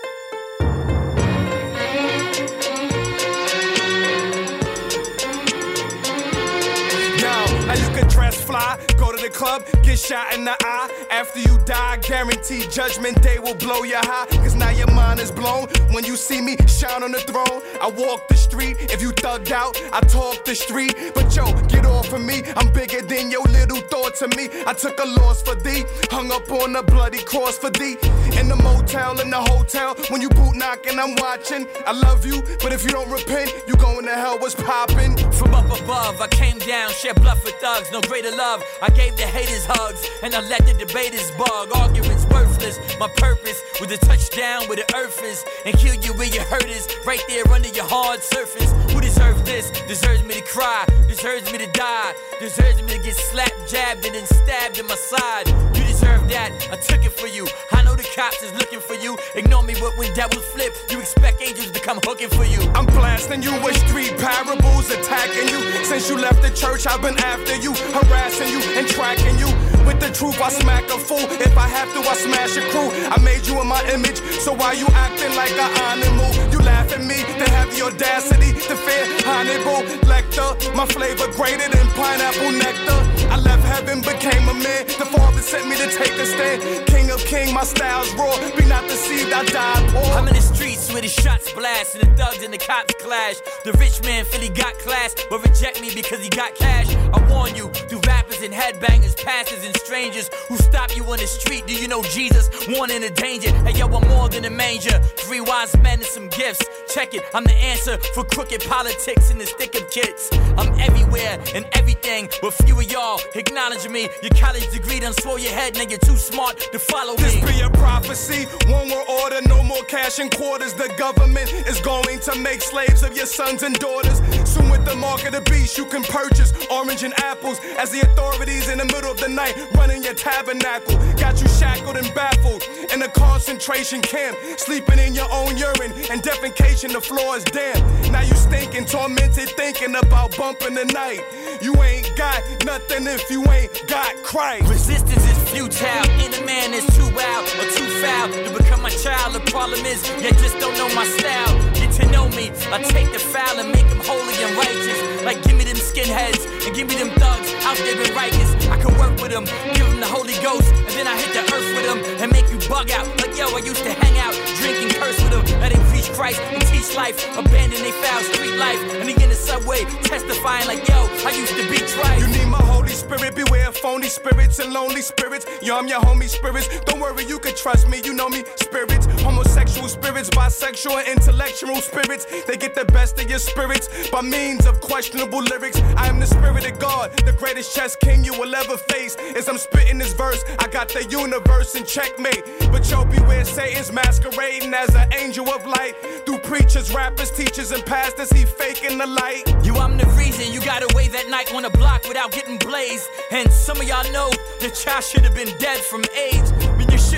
fly, go to the club, get shot in the eye. After you die, guaranteed judgment day will blow your high. Cause now your mind is blown when you see me shine on the throne. I walk the street, if you thugged out, I talk the street. But yo, get off of me, I'm bigger than your little thoughts of me. I took a loss for thee, hung up on a bloody cross for thee. In the motel, in the hotel, when you boot knocking, I'm watching. I love you, but if you don't repent, you going to hell, what's poppin'? From up above, I came down, shared bluff with thugs, no greater love. I gave the haters hugs, and I let the debaters bug. Arguments worthless. My purpose was to touch down where the earth is and kill you where your hurt is, right there under your hard surface. Who deserves this? Deserves me to cry, deserves me to die, deserves me to get slapped, jabbed, and then stabbed in my side. You deserve that. I took it for you. I know the cops is looking for you. Ignore me, but when devils flip, you expect angels to come hooking for you. I'm blasting you with street parables, attacking you. Since you left the church, I've been after you, harassing you and tracking you. With the truth, I smack a fool. If I have to, I smash a crew. I made you in my image, so why you acting like an animal? You laugh at me, then have the audacity to fear Hannibal Lecter. My flavor greater than pineapple nectar. I left heaven, became a man. The father sent me to take a stand. King of king, my style's raw. Be not deceived, I died poor. I'm in the streets where the shots blast and the thugs and the cops clash. The rich man he got class, but reject me because he got cash. I warn you, through and headbangers, pastors and strangers who stop you on the street. Do you know Jesus? Warning of danger. Hey yo, I'm more than a manger. Three wise men and some gifts. Check it, I'm the answer for crooked politics in the thick of kids. I'm everywhere and everything, but few of y'all acknowledge me. Your college degree done swore your head, now you're too smart to follow This me. This be a prophecy. One world order, no more cash and quarters. The government is going to make slaves of your sons and daughters. Soon with the mark of the beast, you can purchase orange and apples as the authorities in the middle of the night running your tabernacle. Got you shackled and baffled in a concentration camp, sleeping in your own urine and defecation. The floor is damp. Now you stinking, tormented, thinking about bumping the night. You ain't got nothing if you ain't got Christ. Resistance is futile, inner man is too wild or too foul to become my child. The problem is, you just don't know my style. To know me, I take the foul and make them holy and righteous. Like, give me them skinheads and give me them thugs out there in Rikers. I can work with them, give them the Holy Ghost, and then I hit the earth with them and make you bug out. Like, yo, I used to hang out, drink and curse with them. Let them preach Christ and teach life, abandon they foul street life. And they in the subway testifying, like, yo, I used to be tried. You need my Holy Spirit, beware of phony spirits and lonely spirits. Yo, I'm your homie spirits. Don't worry, you can trust me, you know me. Spirits, homosexual spirits, bisexual intellectual spirits. They get the best of your spirits by means of questionable lyrics. I am the spirit of God, the greatest chess king you will ever face. As I'm spitting this verse, I got the universe in checkmate. But yo, beware Satan's masquerading as an angel of light. Through preachers, rappers, teachers, and pastors, he faking the light. You, I'm the reason you got away that night on the block without getting blazed. And some of y'all know the child should have been dead from AIDS.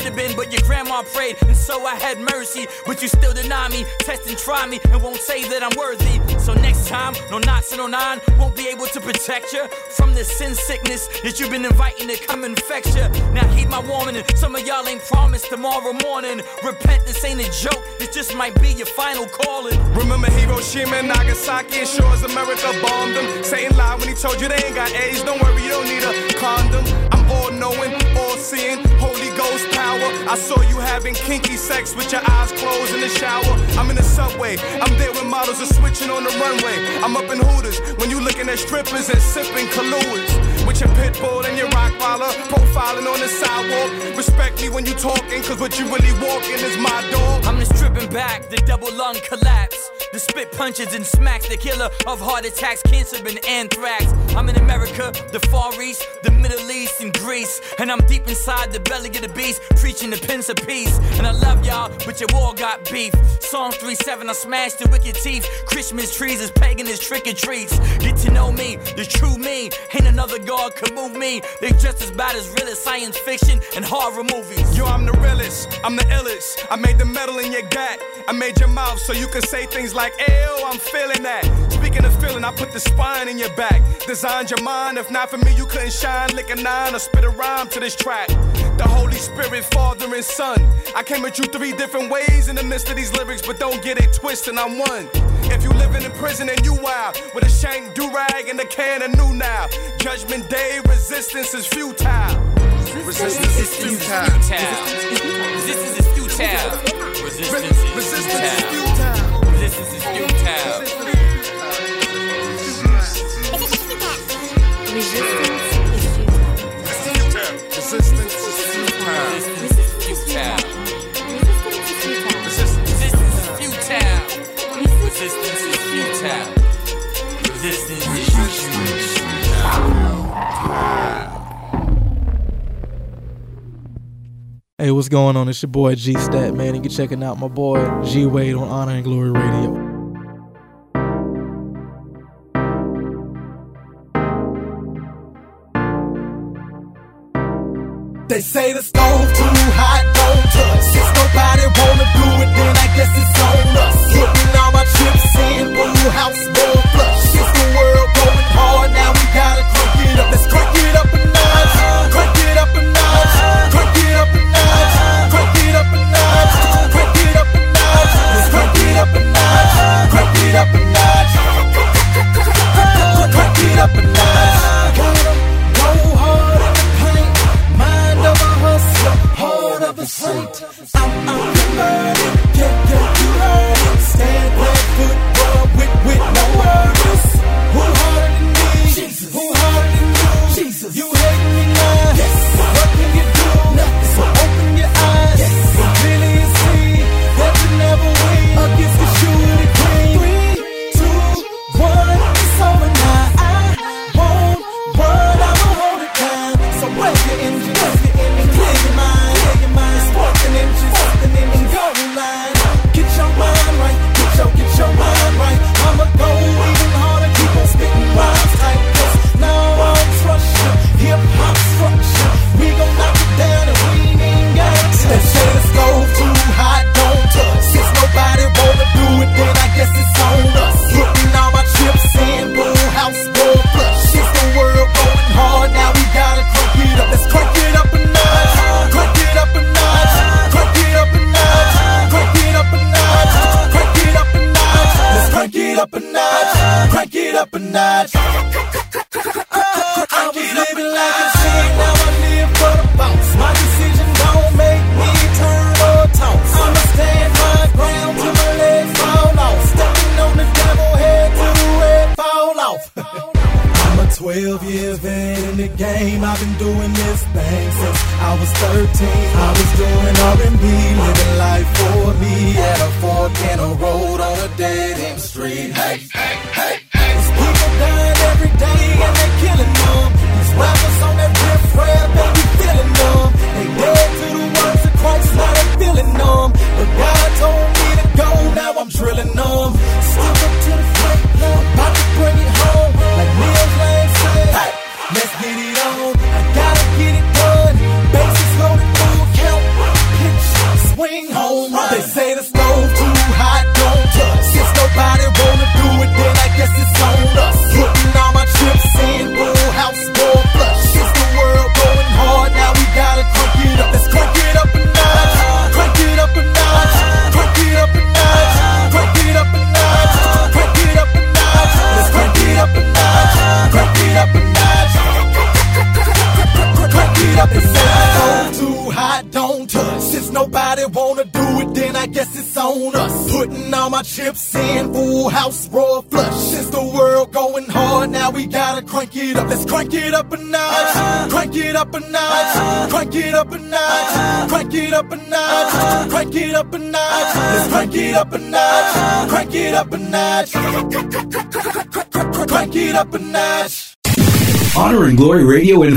Have been, but your grandma prayed, and so I had mercy. But you still deny me, test and try me, and won't say that I'm worthy. So next time, no knots and no nine won't be able to protect you from the sin sickness that you've been inviting to come infect you. Now heed my warning, some of y'all ain't promised tomorrow morning. Repent, this ain't a joke, this just might be your final calling. Remember Hiroshima and Nagasaki and sure as America bombed them. Satan lied when he told you they ain't got AIDS. Don't worry, you don't need a condom. I'm all knowing, all seeing, Holy Ghost power. I saw you having kinky sex with your eyes closed in the shower. I'm in the subway, I'm there when models are switching on the runway. I'm up in Hooters when you looking at strippers and sipping Kahlúas. With your pit bull and your rock collar, profiling on the sidewalk. Respect me when you talking, cause what you really walking is my dog. I'm just stripping back the double lung collapse. The spit punches and smacks, the killer of heart attacks, cancer, and anthrax. I'm in America, the Far East, the Middle East, and Greece. And I'm deep inside the belly of the beast, preaching the Prince of Peace. And I love y'all, but your war got beef. Psalm 3-7, I smashed the wicked teeth. Christmas trees is pagan as trick or treats. Get to know me, the true me. Ain't another God can move me. They just as bad as real as science fiction and horror movies. Yo, I'm the realest, I'm the illest. I made the metal in your gut. I made your mouth so you can say things like, Ew, I'm feeling that. Speaking of feeling, I put the spine in your back. Designed your mind. If not for me, you couldn't shine. Lick a nine or spit a rhyme to this track. The Holy Spirit, Father and Son. I came at you three different ways in the midst of these lyrics, but don't get it twisted, I'm one. If you living in prison and you wild, with a shank do rag and a can of new now. Judgment day, resistance is futile. Resistance is futile. Resistance is futile. Resistance is futile. Resistance is futile. Resistance Hey, what's going on? It's your boy G Stat, man. And you're checking out my boy G Wade on Honor and Glory Radio. They say the stone's too hot, don't touch. Since nobody wanna do it, then I guess it's on us. Putting all my chips in, blue house, gold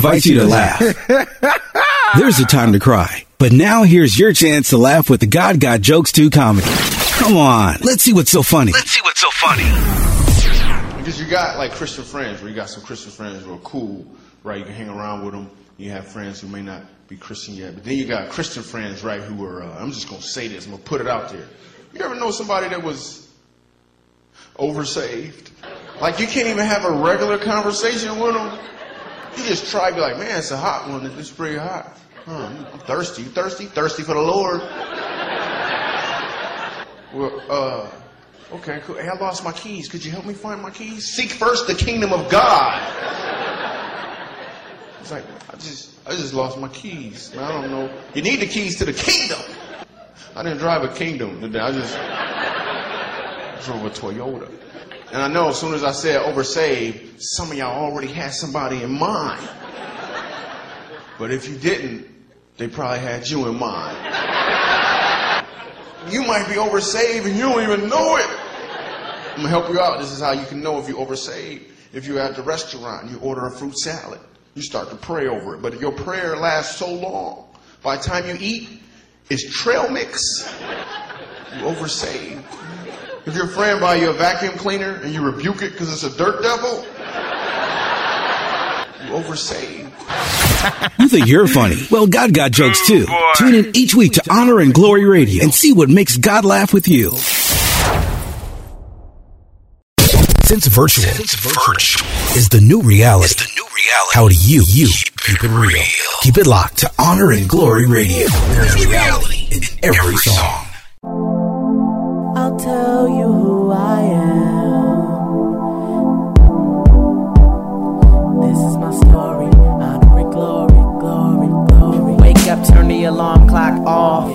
invites you to laugh. There's a time to cry, but now here's your chance to laugh with the God Got Jokes 2 comedy. Come on, let's see what's so funny. Let's see what's so funny. Because you got like Christian friends, where you got some Christian friends who are cool, right? You can hang around with them. You have friends who may not be Christian yet, but then you got Christian friends, right? Who are, uh, I'm just gonna say this, I'm gonna put it out there. You ever know somebody that was oversaved? Like you can't even have a regular conversation with them. You just try, to be like, man, it's a hot one. It's pretty hot. Huh, I'm thirsty. You thirsty? Thirsty for the Lord. Well, uh, okay, cool. Hey, I lost my keys. Could you help me find my keys? Seek first the kingdom of God. It's like, I just, I just lost my keys. Man, I don't know. You need the keys to the kingdom. I didn't drive a kingdom today. I just drove a Toyota. And I know as soon as I said oversaved, some of y'all already had somebody in mind. But if you didn't, they probably had you in mind. You might be oversaved and you don't even know it. I'm gonna help you out. This is how you can know if you oversaved. If you're at the restaurant, you order a fruit salad. You start to pray over it, but your prayer lasts so long. By the time you eat, it's trail mix. You oversaved. If your friend buy you a vacuum cleaner and you rebuke it because it's a dirt devil, you oversaved. You think you're funny? Well, God got jokes too. Tune in each week to Honor and Glory Radio and see what makes God laugh with you. Since virtual, is the new reality. How do you, you keep it real? Keep it locked to Honor and Glory Radio. There's reality in every song. Tell you who I am. This is my story. Honor and glory, glory, glory. Wake up, turn the alarm clock off.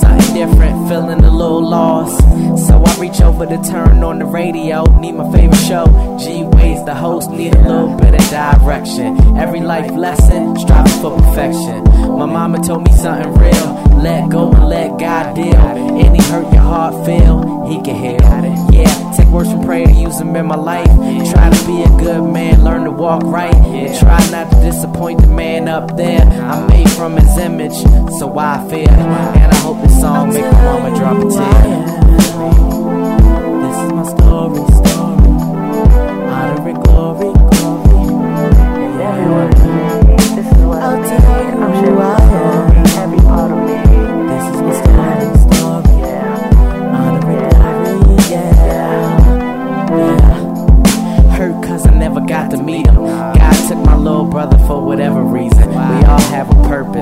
Something different, feeling a little lost. So I reach over to turn on the radio. Need my favorite show. G Wade, the host, need a little bit of direction. Every life lesson, striving for perfection. My mama told me something real. Let go and let God deal. Any hurt your heart feel, He can heal. Yeah, take words from prayer, use them in my life. Try to be a good man, learn to walk right. And try not to disappoint the man up there. I'm made from His image, so I fear. And I hope this song make my mama drop a tear. This is my story,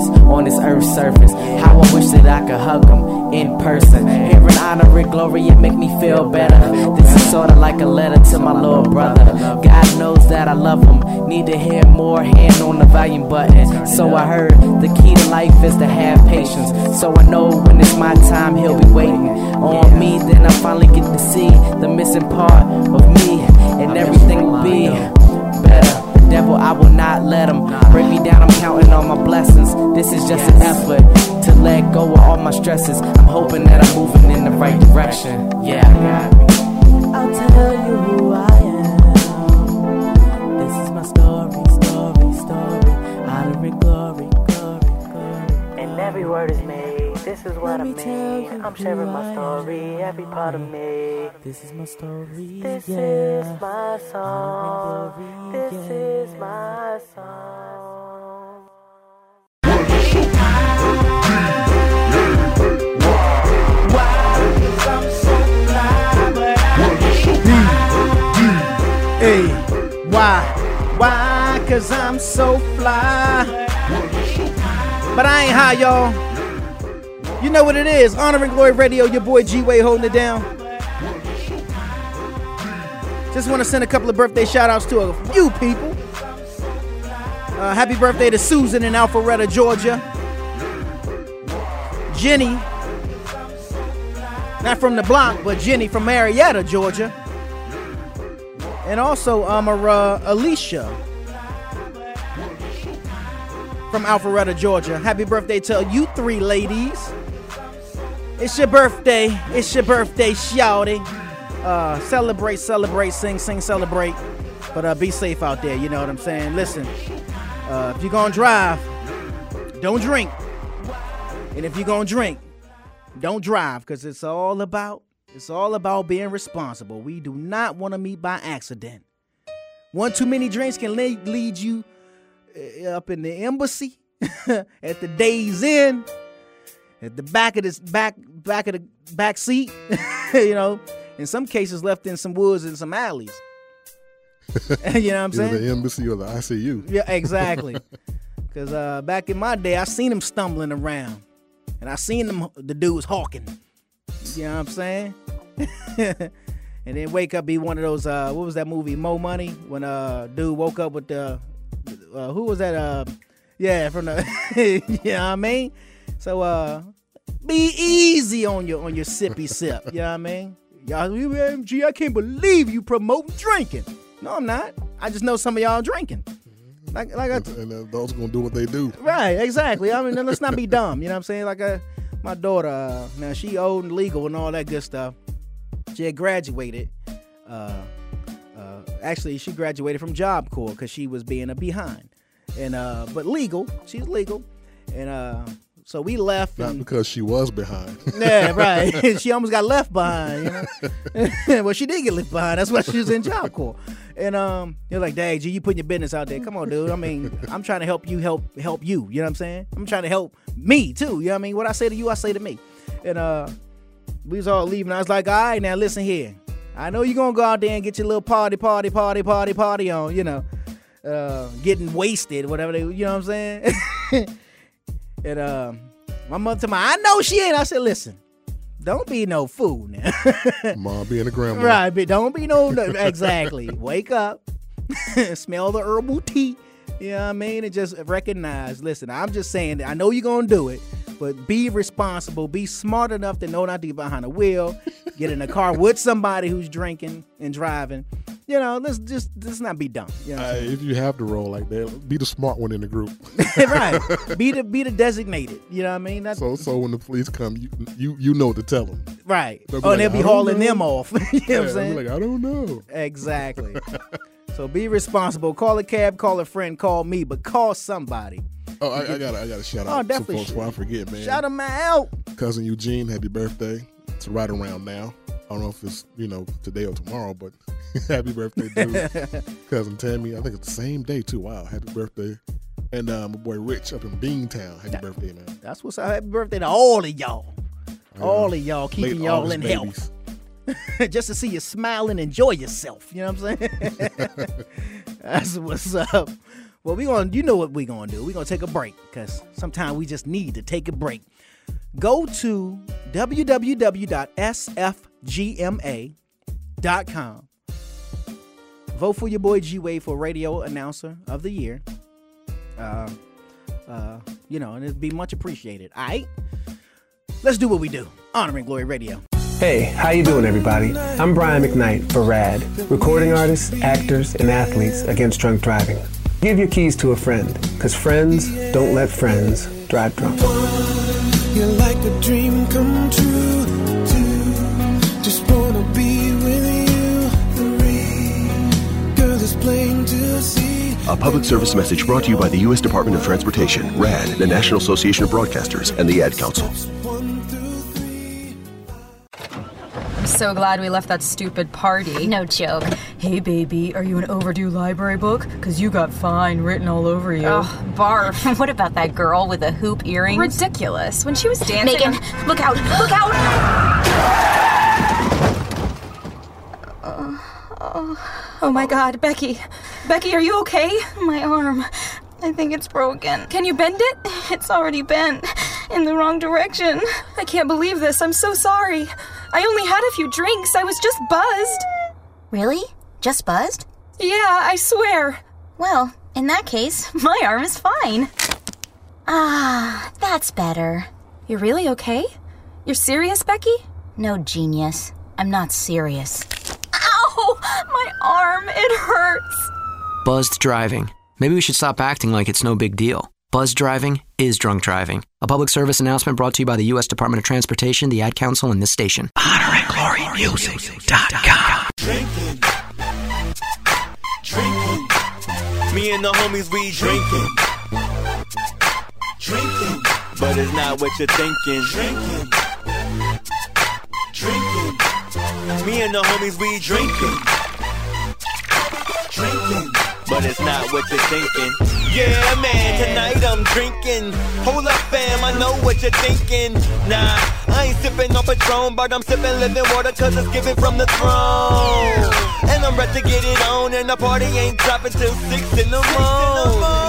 on this earth's surface. How I wish that I could hug them in person. Hearing honor and glory, it make me feel better. This is sorta like a letter to my little brother. God knows that I love him. Need to hear more, hand on the volume button. So I heard the key to life is to have patience. So I know when it's my time, he'll be waiting on me. Then I finally get to see the missing part of me, and everything will be devil, I will not let him break me down. I'm counting on my blessings. This is just an effort to let go of all my stresses. I'm hoping that I'm moving in the right direction. Yeah, I'll tell you who I am. This is my story, story, story. Honor and glory, glory, glory. And every word is made. This is what I mean. I'm sharing my story, every part of me. This is my story. This is my song. This is my song. Hey, why? Why? Cause I'm so fly. But I ain't high, y'all. You know what it is. Honor and Glory Radio, your boy G Wade holding it down. Just want to send a couple of birthday shout outs to a few people. Uh, happy birthday to Susan in Alpharetta, Georgia. Jenny, not from the block, but Jenny from Marietta, Georgia. And also um, uh, Alicia from Alpharetta, Georgia. Happy birthday to you three ladies. It's your birthday. It's your birthday, shouty. Uh, celebrate, celebrate, sing, sing, celebrate. But uh, be safe out there. You know what I'm saying? Listen, uh, if you're gonna drive, don't drink. And if you're gonna drink, don't drive, because it's all about it's all about being responsible. We do not want to meet by accident. One too many drinks can lead, lead you uh, up in the embassy, at the day's end, at the back of this back back of the back seat, you know, in some cases left in some woods and some alleys. you know what I'm Either saying? the embassy or the ICU. Yeah, exactly. Cause uh, back in my day, I seen them stumbling around, and I seen them the dudes hawking. You know what I'm saying? and then wake up be one of those. Uh, what was that movie, Mo Money? When uh, dude woke up with the uh, who was that? Uh, yeah, from the. you know what I mean? So uh, be easy on your on your sippy sip. You know what I mean? Y'all, you MG, I can't believe you promoting drinking. No, I'm not. I just know some of y'all drinking. Like, like I, and, and uh, those gonna do what they do. Right, exactly. I mean, let's not be dumb. You know what I'm saying? Like, uh, my daughter, uh, now she old and legal and all that good stuff. She had graduated. Uh, uh, actually, she graduated from Job Corps because she was being a behind, and uh, but legal. She's legal, and uh, so we left. Not and, because she was behind. yeah, right. she almost got left behind. You know? well, she did get left behind. That's why she was in Job Corps. And um, you're like, Dang, G, you putting your business out there. Come on, dude. I mean, I'm trying to help you help help you. You know what I'm saying? I'm trying to help me too. You know what I mean? What I say to you, I say to me. And uh, we was all leaving. I was like, all right, now listen here. I know you're gonna go out there and get your little party, party, party, party, party on, you know, uh, getting wasted, whatever they, you know what I'm saying? And um, my mother told me, I know she ain't. I said, listen, don't be no fool now. Mom being a grandma. Right, but don't be no, no exactly. Wake up, smell the herbal tea. You know what I mean? And just recognize. Listen, I'm just saying. that I know you're gonna do it, but be responsible. Be smart enough to know not to get behind the wheel. Get in a car with somebody who's drinking and driving. You know, let's just let's not be dumb. You know, Uh, if you have to roll like that, be the smart one in the group. right? Be the be the designated. You know what I mean? That's So, so when the police come, you you, you know to tell them. right. They'll Oh, like, and they'll be hauling know." them off. you know what Yeah, I'm saying? like, I don't know. Exactly. so be responsible. Call a cab, call a friend, call me, but call somebody. Oh, I, I got I got to shout Oh, out some definitely folks before I forget, man. Shout them out. cousin Eugene, happy birthday. It's right around now. I don't know if it's you know today or tomorrow, but happy birthday, dude. cousin Tammy, I think it's the same day too. Wow, happy birthday. And uh, my boy Rich up in Beantown, happy birthday, man. That's what's up. Happy birthday to all of y'all. All of y'all keeping y'all in babies. health. Just to see you smile and enjoy yourself. You know what I'm saying? That's what's up. Well, we to you know what we to do. we to take a break cuz sometimes we just need to take a break. Go to www.sfgma.com. Vote for your boy G Wade for radio announcer of the year. Uh, uh, you know, and it'd be much appreciated. All right, let's do what we do. Honor and Glory Radio. Hey, how you doing everybody? I'm Brian McKnight for RAD, recording artists, actors, and athletes against drunk driving. Give your keys to a friend, because friends don't let friends drive drunk. You're like a dream come true. Just wanna be with you. Girl, it's plain to see. A public service message brought to you by the U.S. Department of Transportation, RAD, the National Association of Broadcasters, and the Ad Council. So glad we left that stupid party. No joke. Hey, baby, are you an overdue library book? Because you got fine written all over you. Ugh, barf. what about that girl with the hoop earrings? Ridiculous. When she was dancing. Megan, look out! Look out! Oh, oh my god, Becky. Becky, are you okay? My arm. I think it's broken. Can you bend it? It's already bent in the wrong direction. I can't believe this. I'm so sorry. I only had a few drinks. I was just buzzed. Really? Just buzzed? Yeah, I swear. Well, in that case, my arm is fine. Ah, that's better. You're really okay? You're serious, Becky? No, genius. I'm not serious. Ow! My arm, it hurts. Buzzed driving. Maybe we should stop acting like it's no big deal. Buzz driving is drunk driving. A public service announcement brought to you by the U.S. Department of Transportation, the Ad Council, and this station. Honor and Glory Music.com. Drinking. Drinking. Me and the homies, we drinking. Drinking. But it's not what you're thinking. Drinking. Drinking. Me and the homies, we drinking. Drinking. But it's not what you're thinking. Yeah, man, tonight I'm drinking. Hold up, fam, I know what you're thinking. Nah, I ain't sipping on Patron, but I'm sipping living water cause it's given from the throne. And I'm ready to get it on, and the party ain't dropping till 6 in the morning.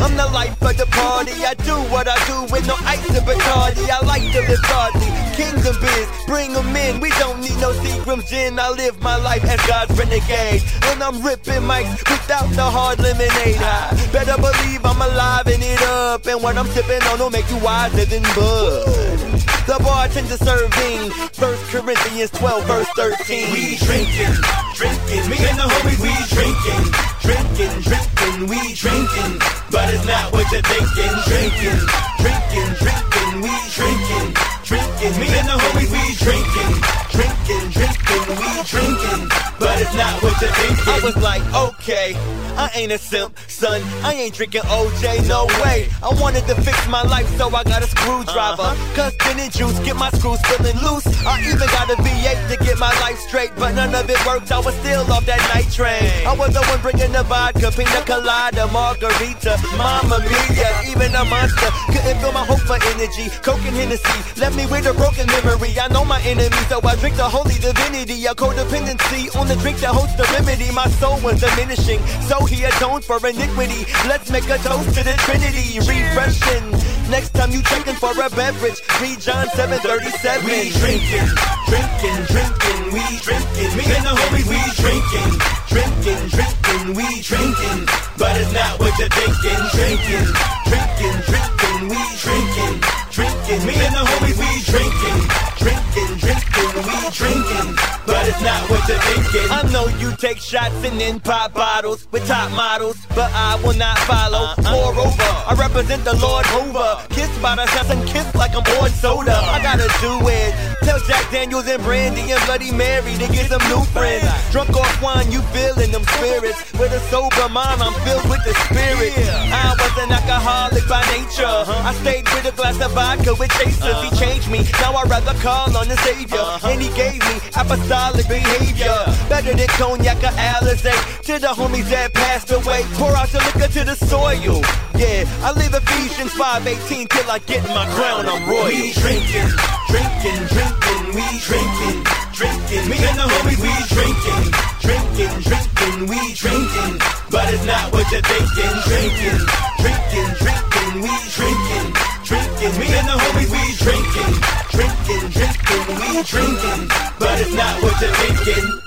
I'm the life of the party. I do what I do with no ice and Bacardi. I like to live godly. Kingdom biz, bring 'em in. We don't need no Seagram's gin. I live my life as God's renegade. And I'm ripping mics without the hard lemonade. I better believe I'm alive and it up. And what I'm sipping on will make you wiser than bud. The bartender serving. First Corinthians 12, verse 13. We drinking, drinking. Me and the homies, we drinking, drinking, drinking. We drinking, but it's not what you're thinking. Drinking, drinking, drinking. We drinking, drinking. Me and the homies, we drinking, drinking, drinking. We drinking, but it's not what you're thinking. I was like, okay, I ain't a simp, son. I ain't drinking OJ, no way. I wanted to fix my life, so I got a screwdriver. Uh-huh. Cause gin and juice get my screws feeling loose. I even got a V8 to get my life straight, but none of it worked. I was still off that night train. I was the one bringing the vodka, pina colada, margarita, mama mia, even a monster. Couldn't feel my hope for energy. Coke and Hennessy left me with a broken memory. I know my enemy, so I drink the holy divinity. A codependency on the drink that holds the remedy. My soul was diminishing, so he atoned for Let's make a toast to the Trinity, refreshing. Next time you checking for a beverage, read John 737. We drinking, drinking, drinking, we drinking. Me and the homies, we drinking, drinking, drinking, we drinking. But it's not what you're thinking. Drinking, drinking, drinking, we drinking, drinking. Me and the homies, we drinking, drinking, drinking, we drinking. But it's not what you're thinking. I know you take shots and then pop bottles with top models, but I will not follow. Uh-uh. Moreover, I represent the Lord Hoover. Kissed by the shots and kissed like I'm on soda. I gotta do it. Tell Jack Daniels and Brandy and Bloody Mary to get some new friends. Drunk off wine, you feeling them spirits. With a sober mind, I'm filled with the spirit. I was an alcoholic by nature. Uh-huh. I stayed with a glass of vodka with chasers. He uh-huh. changed me. Now I rather call on the Savior. Uh-huh. And he gave me apostolic behavior. Better than cognac or Alizé. To the homies that passed away. Pour out the liquor to the soil. Yeah, I live Ephesians 5:18 till I get my crown. I'm royal. We drinking, drinking, drinking. We drinking, drinking. Me and the homies, we drinking. Drinking, drinking, we drinking. But it's not what you're thinking. Drinking, drinking, drinking, we drinking. Drinking, me and the homies, we drinking. Drinking, drinking, we drinking. But it's not what you're thinking.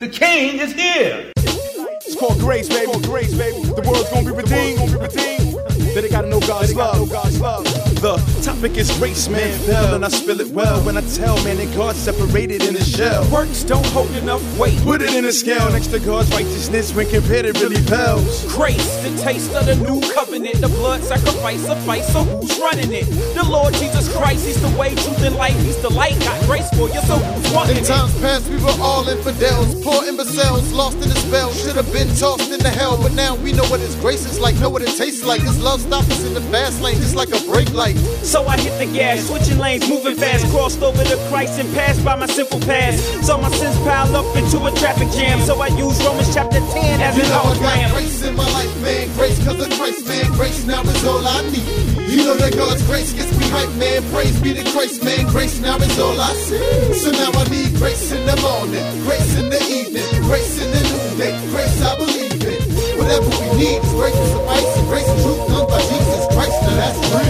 The king is here. It's called grace, baby. Called grace, baby. The world's gonna be redeemed. Gonna be redeemed. Then they gotta know God's love. God's love. The topic is grace, man. Fell and I spill it well when I tell, man, that God separated in His shell. Works don't hold enough weight. Put it in a scale next to God's righteousness when compared, it really pales. Grace, the taste of the new covenant, the blood sacrifice, suffice. So who's running it? The Lord Jesus Christ, He's the way, truth, and life. He's the light, got grace for you. So who's wanting In times past, we were all infidels, poor imbeciles, lost in the spell. Should have been tossed into hell, but now we know what His grace is like, know what it tastes like. His love stops us in the fast lane, just like a brake light. So I hit the gas, switching lanes, moving fast, crossed over to Christ and passed by my simple past. So my sins pile up into a traffic jam. So I use Romans chapter 10 as You an know I got hologram. grace in my life, man. Grace cause of Christ, man. Grace now is all I need. You know that God's grace gets me hype, man. Praise be to Christ, man. Grace now is all I see. So now I need grace in the morning, grace in the evening, grace in the noonday, grace I believe in. Whatever we need is grace and suffice, grace and truth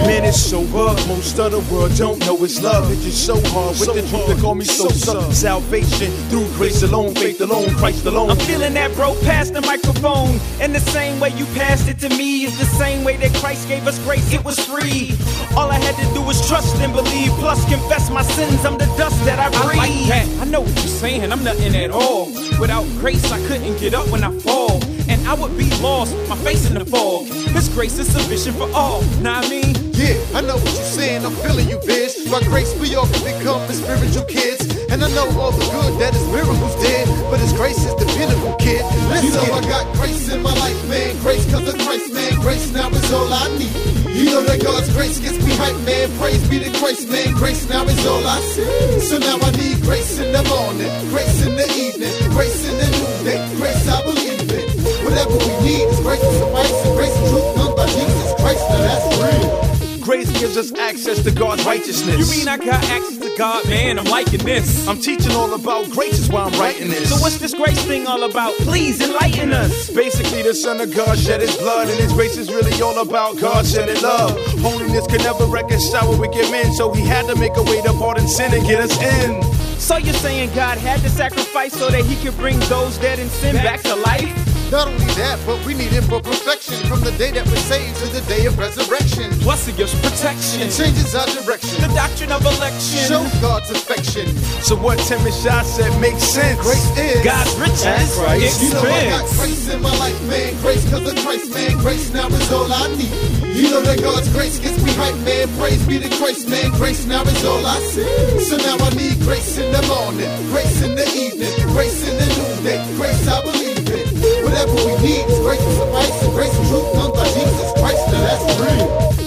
Man, it's so hard. Most of the world don't know it's love. It's just so hard. With the truth, they call me so sub. Salvation through grace alone, faith alone, Christ alone. I'm feeling that, bro. Pass the microphone. And the same way you passed it to me is the same way that Christ gave us grace. It was free. All I had to do was trust and believe. Plus, confess my sins. I'm the dust that I breathe. I like that. I know what you're saying. I'm nothing at all. Without grace, I couldn't get up when I fall. And I would be lost, my face in the fog. His grace is sufficient for all. Now I mean, Yeah, I know what you're saying. I'm feeling you, bitch. By grace, we all can become the spiritual kids. And I know all the good that his miracles did. But his grace is the pinnacle, kid. Listen, you know I got grace in my life, man. Grace cause of Christ, man. Grace now is all I need. You know that God's grace gets me hype, man. Praise be to Christ, man. Grace now is all I see. Gives us access to God's righteousness. you mean I got access to God, man? I'm liking this. I'm teaching all about grace, is why I'm writing this. So what's this grace thing all about? Please enlighten us. Basically, the Son of God shed his blood, and his grace is really all about God shedding love. Holiness can never reconcile with wicked men, so he had to make a way to pardon sin and get us in. So you're saying God had to sacrifice so that he could bring those dead in sin back to life? Not only that, but we need him for perfection from the day that we're saved to the day of resurrection. Plus it gives protection. It changes our direction. The doctrine of election. Show God's affection. So what Tim and Shah said makes sense. Grace is God's riches. That's right. You know I got grace in my life, man. Grace cause of Christ, man. Grace now is all I need. You know that God's grace gets me right, man. Praise be to Christ, man. Grace now is all I see. So now I need grace in the morning, grace in the evening, grace in the noonday, Whatever we need grace and suffice, grace and truth done by Jesus Christ. Now that's real.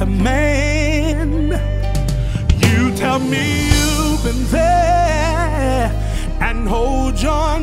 A man. You tell me you've been there and hold your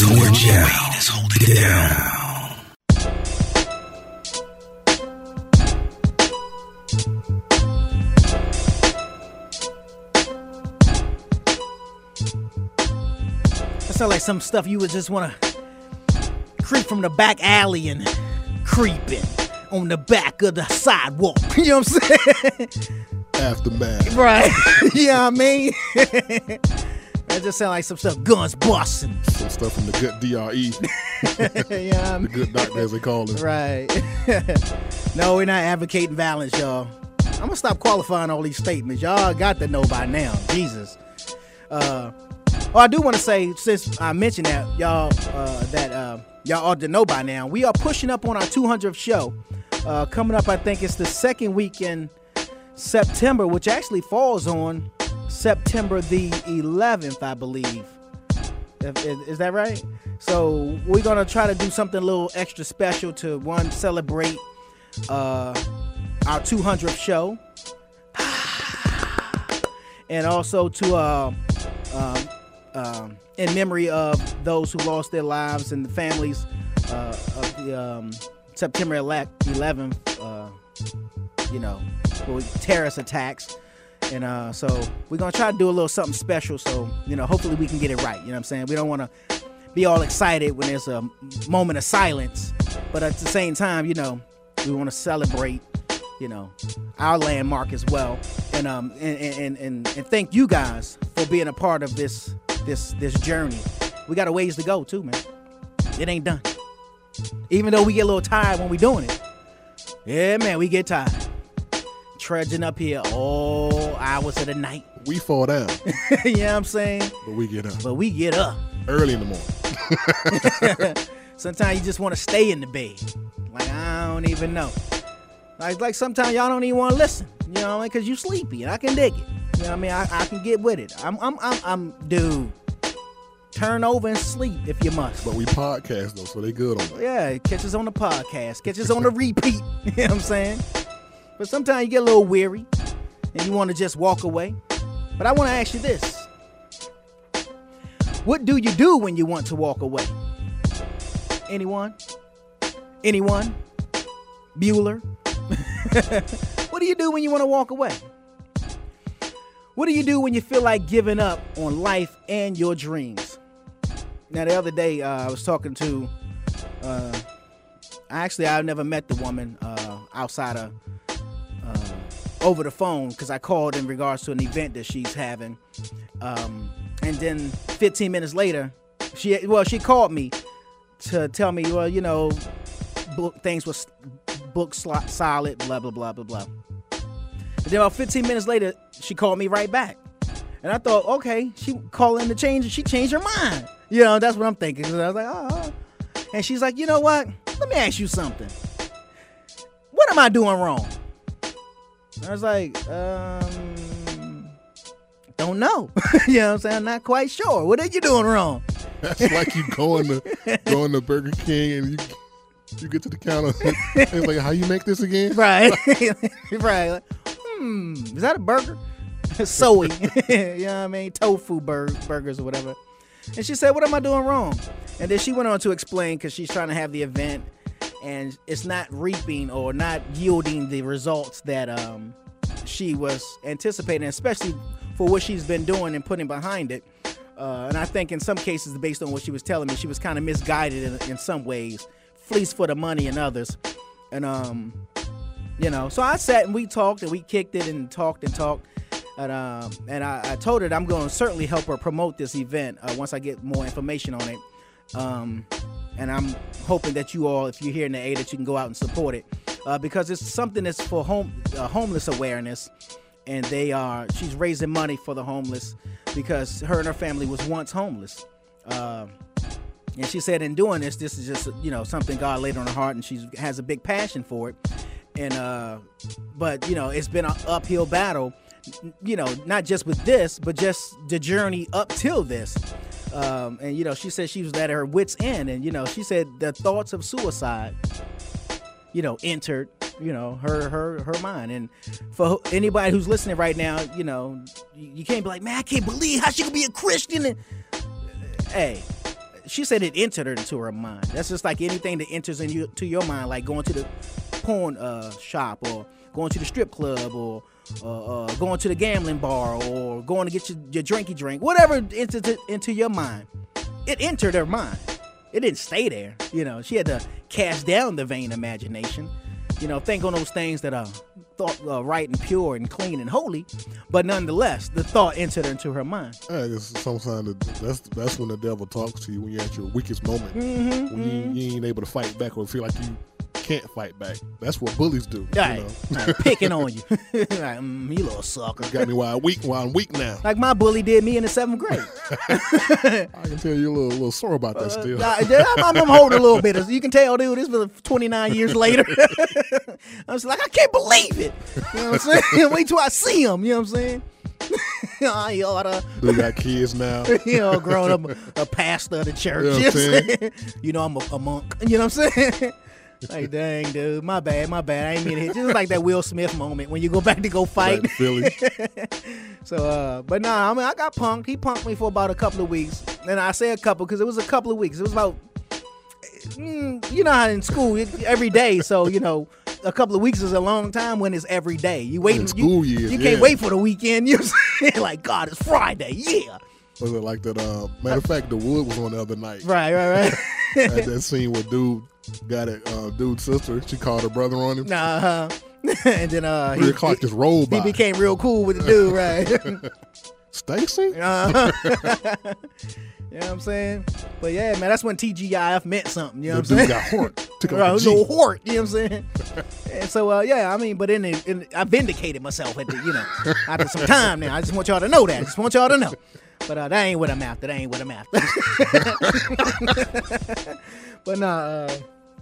G-Wade is holding it down. That sound like some stuff you would just want to creep from the back alley and creeping on the back of the sidewalk. You know what I'm saying? Aftermath. right. you know what I mean? that just sound like some stuff guns busting. Some stuff from the good DRE. yeah, the good doctor, as they call him. Right. no, we're not advocating violence, y'all. I'm gonna stop qualifying all these statements. Y'all got to know by now. Jesus. Uh, oh, I do want to say, since I mentioned that, y'all, uh, that uh, y'all ought to know by now, we are pushing up on our 200th show. Uh, coming up, I think it's the second week in September, which actually falls on September the 11th, I believe. Is, that right? So we're gonna try to do something a little extra special to one celebrate uh, our 200th show, and also to uh, um, um, in memory of those who lost their lives and the families uh, of the um, September 11th, uh, you know, terrorist attacks. And uh, so we're gonna try to do a little something special. So you know, hopefully we can get it right. You know what I'm saying? We don't want to be all excited when there's a moment of silence, but at the same time, you know, we want to celebrate, you know, our landmark as well. And um and and, and and thank you guys for being a part of this this this journey. We got a ways to go too, man. It ain't done. Even though we get a little tired when we doing it, Yeah, man, we get tired. Trudging up here all hours of the night. We fall down, you know what I'm saying? but we get up But we get up. early in the morning. Sometimes you just want to stay in the bed. Like I don't even know. Like like sometimes y'all don't even want to listen. You know what I mean? Cause you sleepy and I can dig it. You know what I mean? I, I can get with it. I'm I'm I'm I'm dude. Turn over and sleep if you must. But we podcast though, so they good on that. Yeah, catch us on the podcast. Catch us on the repeat. You know what I'm saying? But sometimes you get a little weary and you want to just walk away. But I want to ask you this. What do you do when you want to walk away? Anyone? Anyone? Bueller? what do you do when you want to walk away? What do you do when you feel like giving up on life and your dreams? Now, the other day, uh, I was talking to, uh, actually, I've never met the woman uh, outside of uh, over the phone because I called in regards to an event that she's having. Um, and then 15 minutes later, she well, she called me to tell me, well, you know, book things was book slot solid, blah blah blah blah blah. And then about 15 minutes later, she called me right back. And I thought, okay, she calling to change, she changed her mind. You know, that's what I'm thinking. 'Cause I was like, oh. And she's like, you know what? Let me ask you something. What am I doing wrong? I was like, um, don't know. you know what I'm saying? I'm not quite sure. What are you doing wrong? That's like you going to going to Burger King and you you get to the counter. it's like, how you make this again? Right. right. Like, hmm, is that a burger? Soy. you know what I mean? Tofu bur- burgers or whatever. And she said, What am I doing wrong? And then she went on to explain because she's trying to have the event and it's not reaping or not yielding the results that um, she was anticipating, especially for what she's been doing and putting behind it. Uh, and I think in some cases, based on what she was telling me, she was kind of misguided in, in some ways, fleeced for the money in others. And um, you know, so I sat and we talked and we kicked it and talked and talked. And, um, and I, I told her I'm going to certainly help her promote this event uh, once I get more information on it. Um, and I'm hoping that you all, if you're here in the A, that you can go out and support it uh, because it's something that's for home uh, homeless awareness. And they are, she's raising money for the homeless because her and her family was once homeless. Um, and she said, in doing this, this is just you know something God laid on her heart, and she has a big passion for it. And uh, but you know, it's been an uphill battle. You know, not just with this, but just the journey up till this. Um, and you know, she said she was at her wits' end, and you know, she said the thoughts of suicide, you know, entered you know her her her mind. And for anybody who's listening right now, you know, you, can't be like, man, I can't believe how she could be a Christian. And hey, she said it entered her into her mind. That's just like anything that enters into your mind, like going to the porn uh, shop or going to the strip club or uh, uh, going to the gambling bar or going to get your, your drinky drink, whatever entered into your mind. It entered her mind. It didn't stay there. You know, she had to cast down the vain imagination. You know, think on those things that are thought uh, right and pure and clean and holy, but nonetheless, the thought entered into her mind. Yeah, it's sometimes that's that's when the devil talks to you when you're at your weakest moment. Mhm, When you, you ain't able to fight back or feel like you can't fight back. That's what bullies do. Right. You know? Right, picking on you. like, mm, you little sucker. Got me while I'm weak. While I'm weak now. Like my bully did me in the seventh grade. I can tell you're a little, little sore about that still. I, I'm, I'm holding a little bit. You can tell, dude, this was 29 years later. I was like, I can't believe it. You know what I'm saying? Wait till I see him. You know what I'm saying? I oughta. They got kids now. you know, growing up a, pastor of the church. You know You what know, I'm what I'm saying? saying? You know I'm a, a monk. You know what I'm saying? Like, dang, dude, my bad, my bad. I ain't mean to hit. Just like that Will Smith moment when you go back to go fight. Philly. so, uh, but nah, I mean, I got punked. He punked me for about a couple of weeks, and I say a couple because it was a couple of weeks. It was about, mm, you know, how in school it- every day. So you know, a couple of weeks is a long time when it's every day. You wait In you- school You, years, can't yeah. wait for the weekend. You know like God, it's Friday. Yeah. Was it like that? Uh, matter of fact, the wood was on the other night. Right, right, right. At that scene with dude got a Uh, dude's sister. She called her brother on him. Nah. and then uh, Three o'clock just rolled by. He became real cool with the dude, right? Stacy. Uh-huh. you know what I'm saying? But yeah, man, that's when TGIF meant something. You know The what I'm dude saying? got hort. Took Right, little hort. You know what I'm saying? and so uh, yeah, I mean, but in, the, in I vindicated myself at the you know after some time now. I just want y'all to know that. I just want y'all to know. But uh, that ain't what I'm after. That ain't what I'm after. but nah, uh,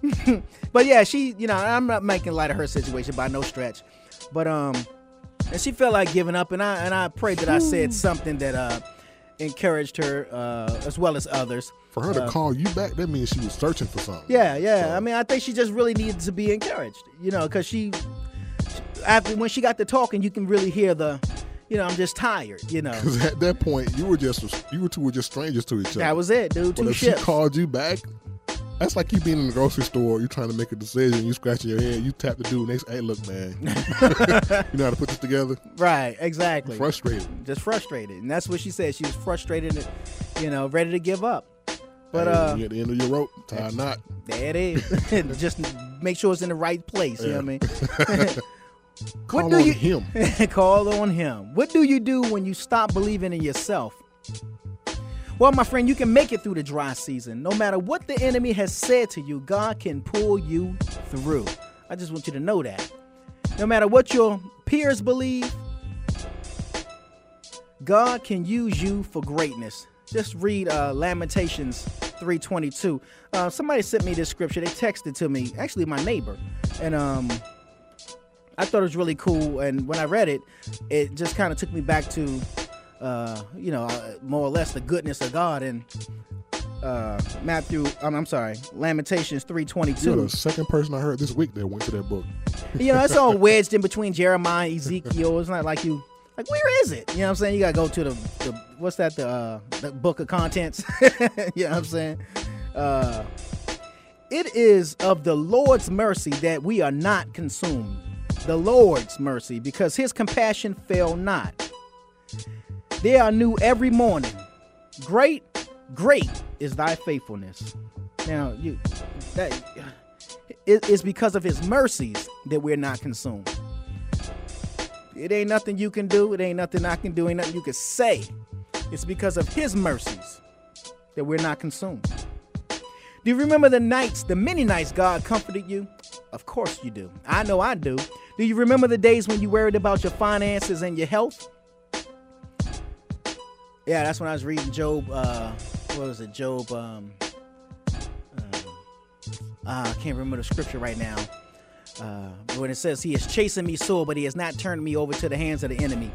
but yeah, she you know I'm not making light of her situation by no stretch. But um, and she felt like giving up, and I and I prayed that I said something that uh encouraged her uh as well as others. For her to Uh, call you back, that means she was searching for something. yeah, yeah. I mean, I think she just really needed to be encouraged, you know, because she, after when she got to talking, you can really hear the, you know, I'm just tired, you know. Because at that point, you were just you were two were just strangers to each other. That was it, dude. But if ships. she called you back, that's like you being in the grocery store. you're trying to make a decision. You scratching your head. You tap the dude next. Hey, look, man. you know how to put this together. Right, exactly. Frustrated. Just frustrated, and that's what she said. She was frustrated, and you know, ready to give up. But Hey, uh, at the end of your rope, tie a knot. there it is. just make sure it's in the right place. You know what I mean? Call do on you- him. Call on him. What do you do when you stop believing in yourself? Well, my friend, you can make it through the dry season. No matter what the enemy has said to you, God can pull you through. I just want you to know that. No matter what your peers believe, God can use you for greatness. Just read uh, Lamentations 3:22. Uh, somebody sent me this scripture. They texted to me. Actually, my neighbor, and um, I thought it was really cool. And when I read it, it just kind of took me back to, uh, you know, uh, more or less the goodness of God. And uh, Matthew, I'm, I'm sorry, Lamentations You're 3:22. the second person I heard this week that went to that book. you know, it's all wedged in between Jeremiah, Ezekiel. It's not like you like where is it? You know what I'm saying? You gotta go to the, the what's that the uh, the book of contents. you know what I'm saying? Uh, it is of the Lord's mercy that we are not consumed. The Lord's mercy, because his compassion fail not. They are new every morning. Great, great is thy faithfulness. Now you that it is because of his mercies that we're not consumed. It ain't nothing you can do. It ain't nothing I can do. Ain't nothing you can say. It's because of his mercies that we're not consumed. Do you remember the nights, the many nights God comforted you? Of course you do. I know I do. Do you remember the days when you worried about your finances and your health? Yeah, that's when I was reading Job. Uh, what was it? Job. Um, uh, I can't remember the scripture right now. Uh, when it says he is chasing me sore, but he has not turned me over to the hands of the enemy.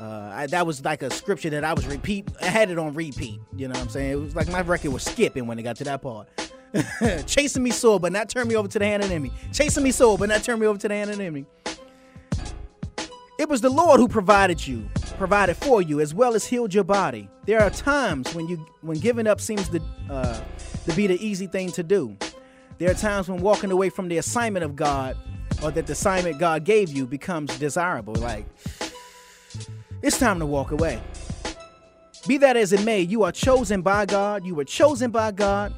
Uh, I, that was like a scripture that I was repeat. I had it on repeat. You know what I'm saying? It was like my record was skipping when it got to that part. chasing me sore, but not turn me over to the hand of the enemy. Chasing me sore, but not turn me over to the hand of the enemy. It was the Lord who provided you, provided for you, as well as healed your body. There are times when you, when giving up seems to, uh, to be the easy thing to do. There are times when walking away from the assignment of God, or that the assignment God gave you, becomes desirable. Like it's time to walk away. Be that as it may, you are chosen by God. You were chosen by God.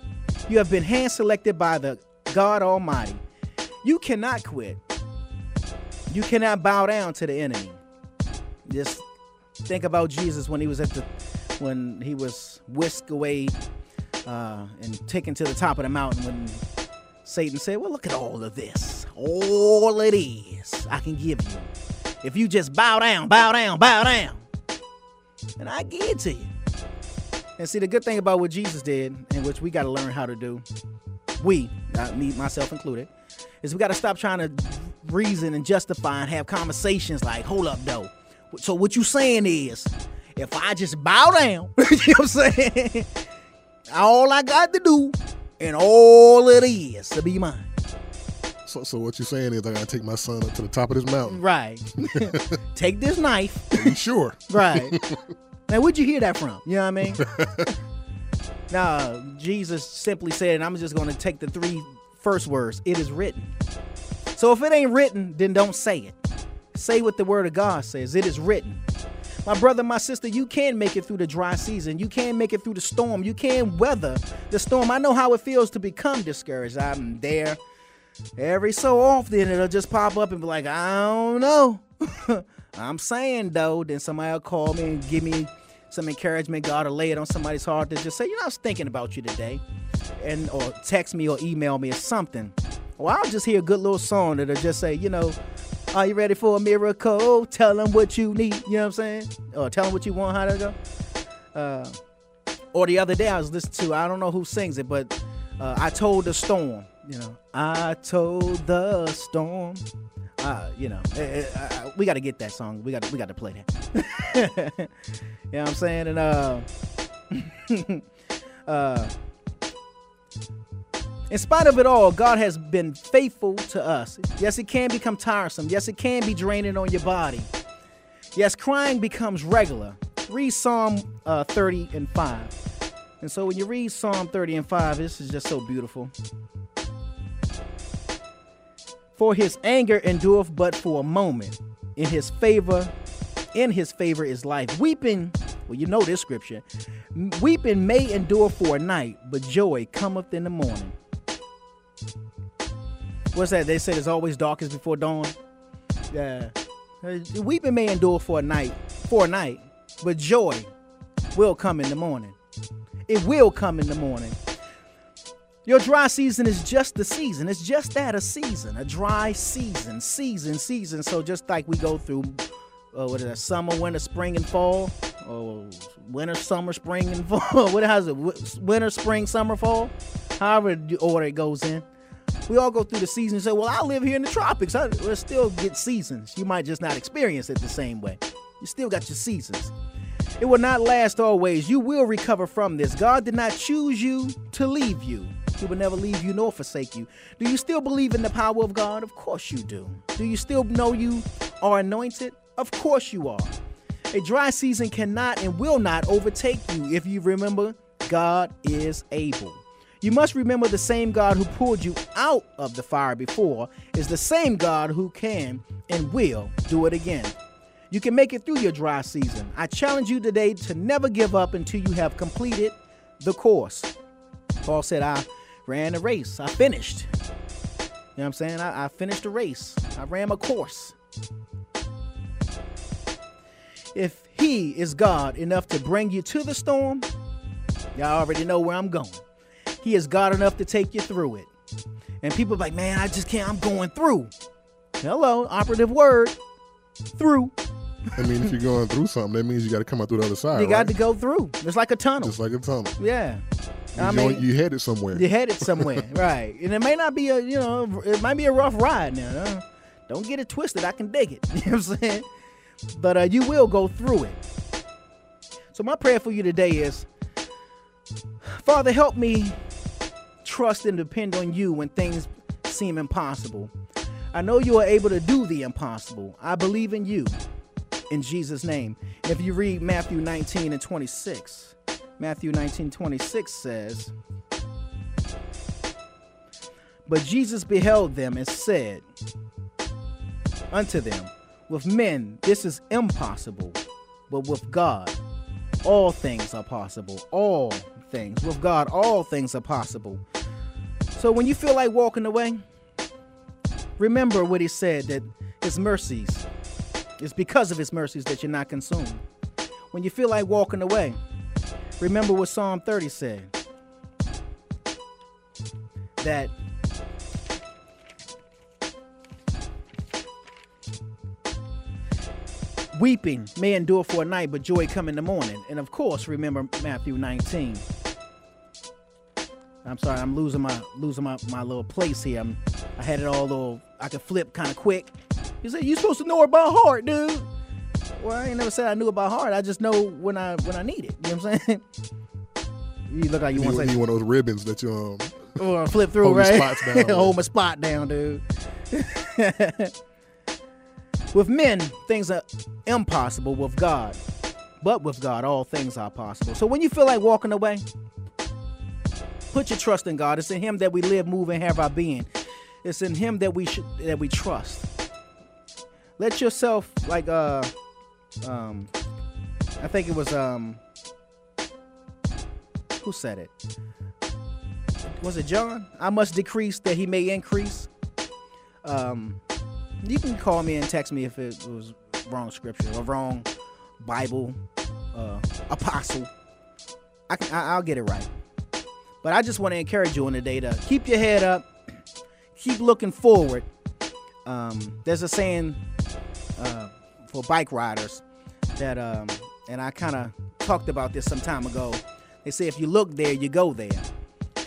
You have been hand selected by the God Almighty. You cannot quit. You cannot bow down to the enemy. Just think about Jesus when he was at the when he was whisked away uh, and taken to the top of the mountain when Satan said, Well, look at all of this. All it is I can give you. If you just bow down, bow down, bow down, and I give it to you. And see, the good thing about what Jesus did, and which we got to learn how to do, we, me, myself included, is we got to stop trying to reason and justify and have conversations like, hold up, though. So what you saying is, if I just bow down, you know what I'm saying? all I got to do, and all it is to be mine. So, so what you're saying is I gotta take my son up to the top of this mountain. Right. Take this knife. Sure? Right. now, where'd you hear that from? You know what I mean? no, Jesus simply said, and I'm just going to take the three first words it is written. So if it ain't written, then don't say it. Say what the word of God says. It is written. My brother, my sister, you can make it through the dry season. You can make it through the storm. You can weather the storm. I know how it feels to become discouraged. I'm there every so often. It'll just pop up and be like, I don't know. I'm saying though, then somebody will call me and give me some encouragement. God will lay it on somebody's heart to just say, you know, I was thinking about you today. And or text me or email me or something. Or I'll just hear a good little song that'll just say, you know, are you ready for a miracle? Tell them what you need. You know what I'm saying? Or tell them what you want. How to go? Uh, or the other day I was listening to, I don't know who sings it, but uh, I told the storm. You know, I told the storm. Uh, you know, uh, we got to get that song. We got we got to play that. you know what I'm saying? And uh, uh, in spite of it all, God has been faithful to us. Yes, it can become tiresome. Yes, it can be draining on your body. Yes, crying becomes regular. Read Psalm uh, 30 and 5. And so when you read Psalm 30 and 5, this is just so beautiful. For his anger endureth but for a moment. In his favor, in his favor is life. Weeping, well, you know this scripture. Weeping may endure for a night, but joy cometh in the morning. What's that? They said it's always darkest before dawn. Yeah. Uh, Weeping may endure for a night, for a night, but joy will come in the morning. It will come in the morning. Your dry season is just the season. It's just that a season, a dry season, season, season. So just like we go through, uh, what is that? Summer, winter, spring, and fall, or winter, summer, spring, and fall. what has it? Winter, spring, summer, fall. However order it goes in. We all go through the seasons and say, "Well, I live here in the tropics. I we'll still get seasons. You might just not experience it the same way. You still got your seasons." It will not last always. You will recover from this. God did not choose you to leave you. He will never leave you nor forsake you. Do you still believe in the power of God? Of course you do. Do you still know you are anointed? Of course you are. A dry season cannot and will not overtake you if you remember God is able. You must remember the same God who pulled you out of the fire before is the same God who can and will do it again. You can make it through your dry season. I challenge you today to never give up until you have completed the course. Paul said, I ran a race. I finished. You know what I'm saying? I, I finished the race. I ran my course. If he is God enough to bring you to the storm, y'all already know where I'm going. He is God enough to take you through it. And people like, man, I just can't, I'm going through. Hello, operative word, through. I mean, if you're going through something, that means you got to come out through the other side. You got right? to go through. It's like a tunnel. Just like a tunnel. Yeah. I you, mean, you headed somewhere. You're headed somewhere, right? And it may not be a, you know, it might be a rough ride now. uh, Don't get it twisted. I can dig it. You know what I'm saying? But uh, you will go through it. So my prayer for you today is, Father, help me trust and depend on you when things seem impossible. I know you are able to do the impossible. I believe in you. In Jesus' name. If you read Matthew 19 and 26, Matthew 19, 26 says, But Jesus beheld them and said unto them, With men this is impossible, but with God all things are possible. All things. With God all things are possible. So when you feel like walking away, remember what he said that his mercies, it's because of his mercies that you're not consumed. When you feel like walking away, remember what Psalm 30 said. That weeping may endure for a night, but joy come in the morning. And of course, remember Matthew 19. I'm sorry, I'm losing my losing my, my little place here. I'm, I had it all little. I could flip kind of quick. You said you supposed to know it by heart, dude. Well, I ain't never said I knew it by heart. I just know when I when I need it. You know what I'm saying? You look like you, You, want to say one of those ribbons that you um. or flip through, hold right? spots down. Hold my spot down, dude. with men, things are impossible. With God, but with God, all things are possible. So when you feel like walking away, put your trust in God. It's in Him that we live, move, and have our being. It's in Him that we should that we trust. Let yourself like uh um I think it was um who said it? Was it John? I must decrease that he may increase. Um you can call me and text me if it was wrong scripture or wrong Bible uh apostle. I can I, I'll get it right. But I just want to encourage you on the day to keep your head up, keep looking forward. Um, there's a saying uh, for bike riders that, um, and I kind of talked about this some time ago. They say if you look there, you go there.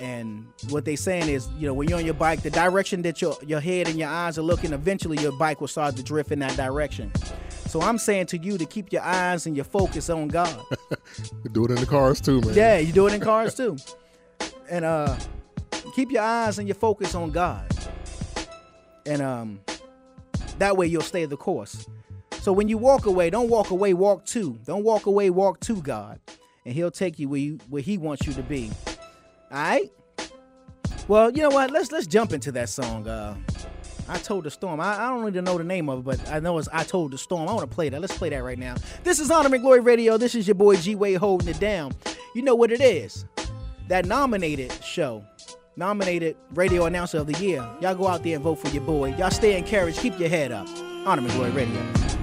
And what they're saying is, you know, when you're on your bike, the direction that your your head and your eyes are looking, eventually your bike will start to drift in that direction. So I'm saying to you to keep your eyes and your focus on God. Do it in the cars too, man. Yeah, you do it in cars too. And uh keep your eyes and your focus on God. And um that way you'll stay the course. So when you walk away, don't walk away, walk to. Don't walk away, walk to God. And he'll take you where you where he wants you to be. All right? Well, you know what? Let's let's jump into that song. Uh I told the storm. I, I don't even know the name of it, but I know it's I told the storm. I want to play that. Let's play that right now. This is Honor and Glory Radio. This is your boy G Wade holding it down. You know what it is? That nominated show, nominated radio announcer of the year. Y'all go out there and vote for your boy. Y'all stay encouraged. Keep your head up. Honor and Glory Radio.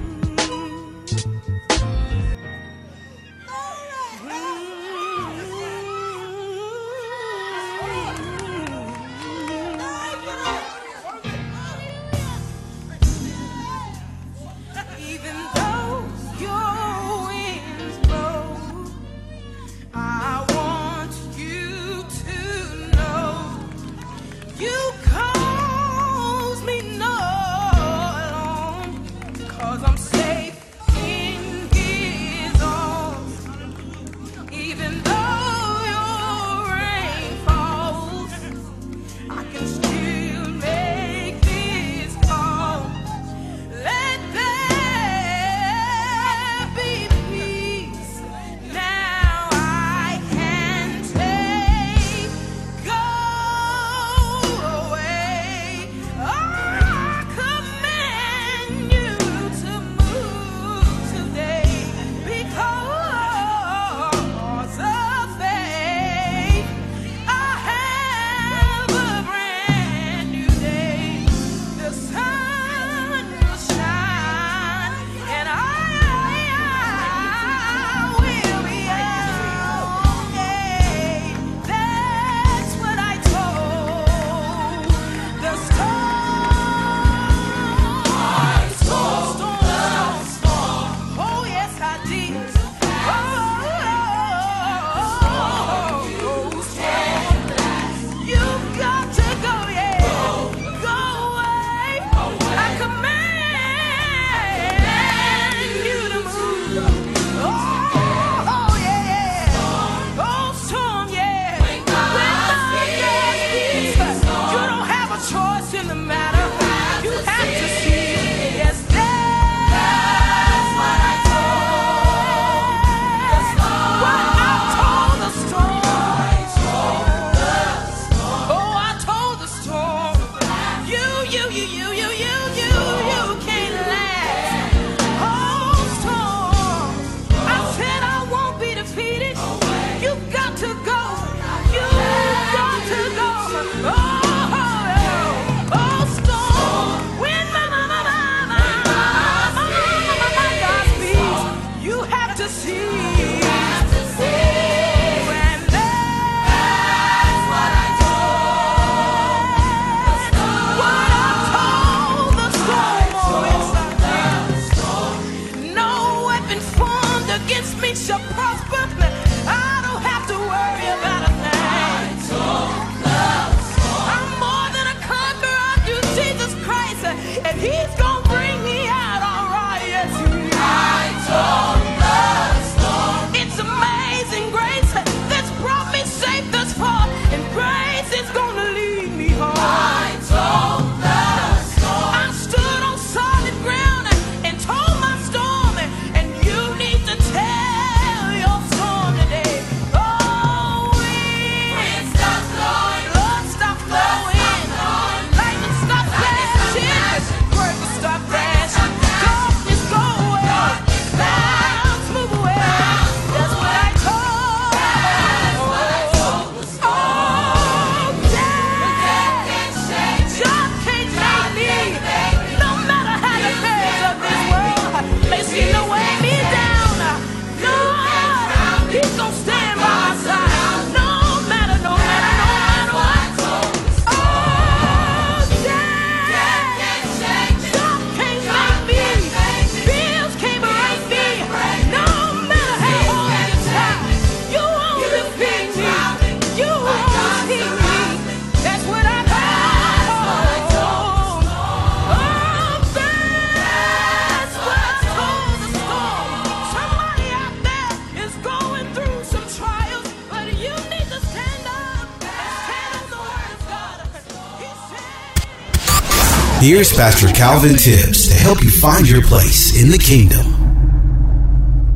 Here's Pastor Calvin Tibbs to help you find your place in the kingdom.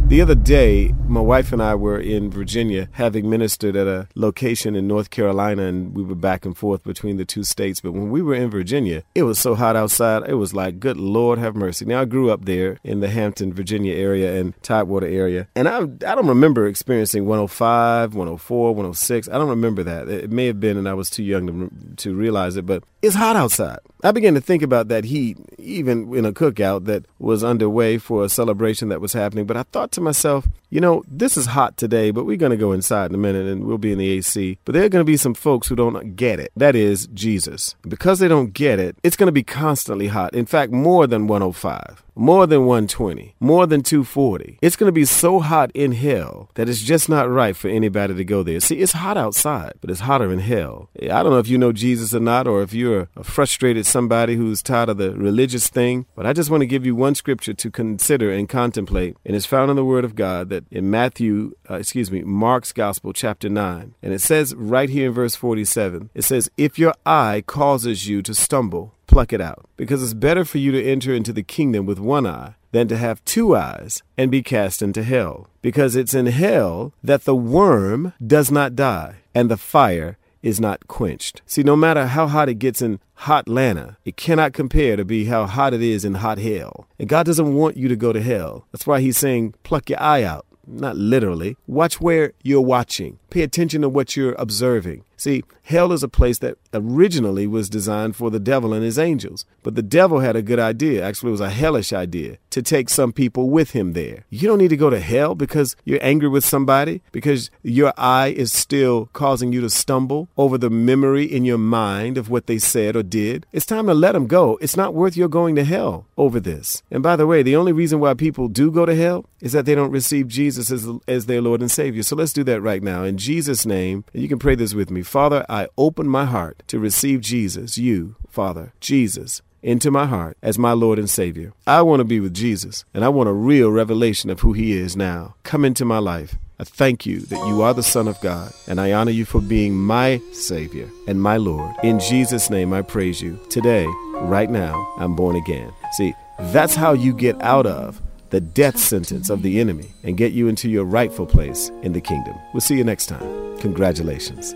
The other day, my wife and I were in Virginia having ministered at a location in North Carolina, and we were back and forth between the two states. But when we were in Virginia, it was so hot outside, it was like, good Lord have mercy. Now, I grew up there in the Hampton, Virginia area and Tidewater area, and I, I don't remember experiencing 105, 104, 106. I don't remember that. It may have been, and I was too young to, to realize it, but it's hot outside. I began to think about that heat, even in a cookout that was underway for a celebration that was happening. But I thought to myself, you know, this is hot today, but we're going to go inside in a minute and we'll be in the AC. But there are going to be some folks who don't get it. That is Jesus. Because they don't get it, it's going to be constantly hot. In fact, more than 105 more than 120, more than 240. It's going to be so hot in hell that it's just not right for anybody to go there. See, it's hot outside, but it's hotter in hell. I don't know if you know Jesus or not, or if you're a frustrated somebody who's tired of the religious thing, but I just want to give you one scripture to consider and contemplate, and it's found in the Word of God that in Matthew, uh, excuse me, Mark's Gospel, chapter 9. And it says right here in verse 47, it says, If your eye causes you to stumble, pluck it out, because it's better for you to enter into the kingdom with one eye than to have two eyes and be cast into hell. Because it's in hell that the worm does not die, and the fire is not quenched. See, no matter how hot it gets in Hotlanta, it cannot compare to be how hot it is in hot hell. And God doesn't want you to go to hell. That's why He's saying, pluck your eye out. Not literally. Watch where you're watching. Pay attention to what you're observing. See, hell is a place that originally was designed for the devil and his angels. But the devil had a good idea. Actually, it was a hellish idea to take some people with him there. You don't need to go to hell because you're angry with somebody, because your eye is still causing you to stumble over the memory in your mind of what they said or did. It's time to let them go. It's not worth your going to hell over this. And by the way, the only reason why people do go to hell is that they don't receive Jesus as, as their Lord and Savior. So let's do that right now. In Jesus' name, and you can pray this with me. Father, I open my heart to receive Jesus, you, Father, Jesus, into my heart as my Lord and Savior. I want to be with Jesus, and I want a real revelation of who He is now. Come into my life. I thank you that you are the Son of God, and I honor you for being my Savior and my Lord. In Jesus' name, I praise you. Today, right now, I'm born again. See, that's how you get out of the death sentence of the enemy and get you into your rightful place in the kingdom. We'll see you next time. Congratulations.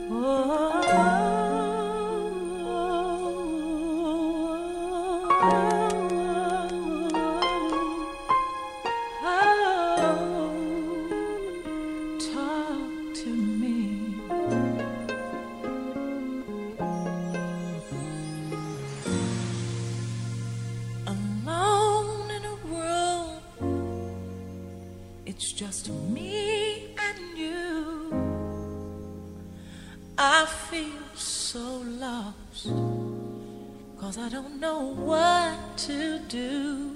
Know what to do.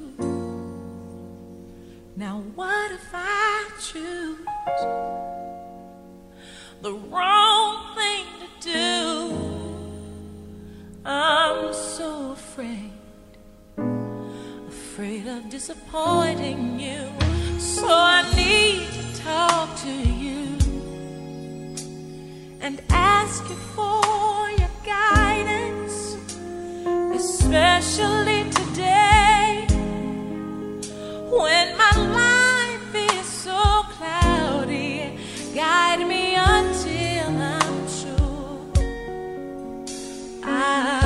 Now, what if I choose the wrong thing to do? I'm so afraid, afraid of disappointing you. So I need to talk to you and ask you for your guidance, especially today when my life is so cloudy. Guide me until I'm sure I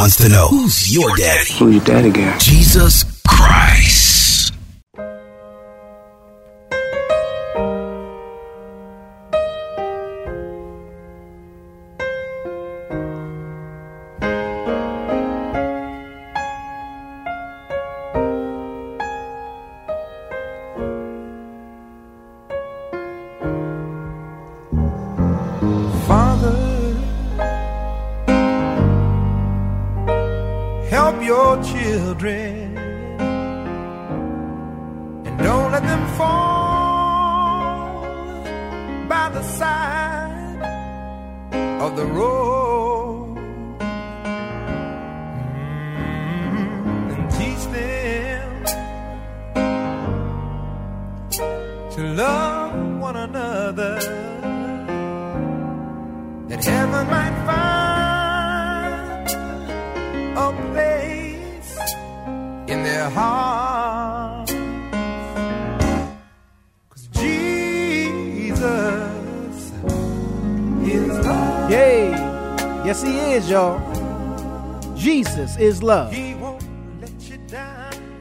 wants to know who's your daddy? Who's your daddy, guy? Jesus is love.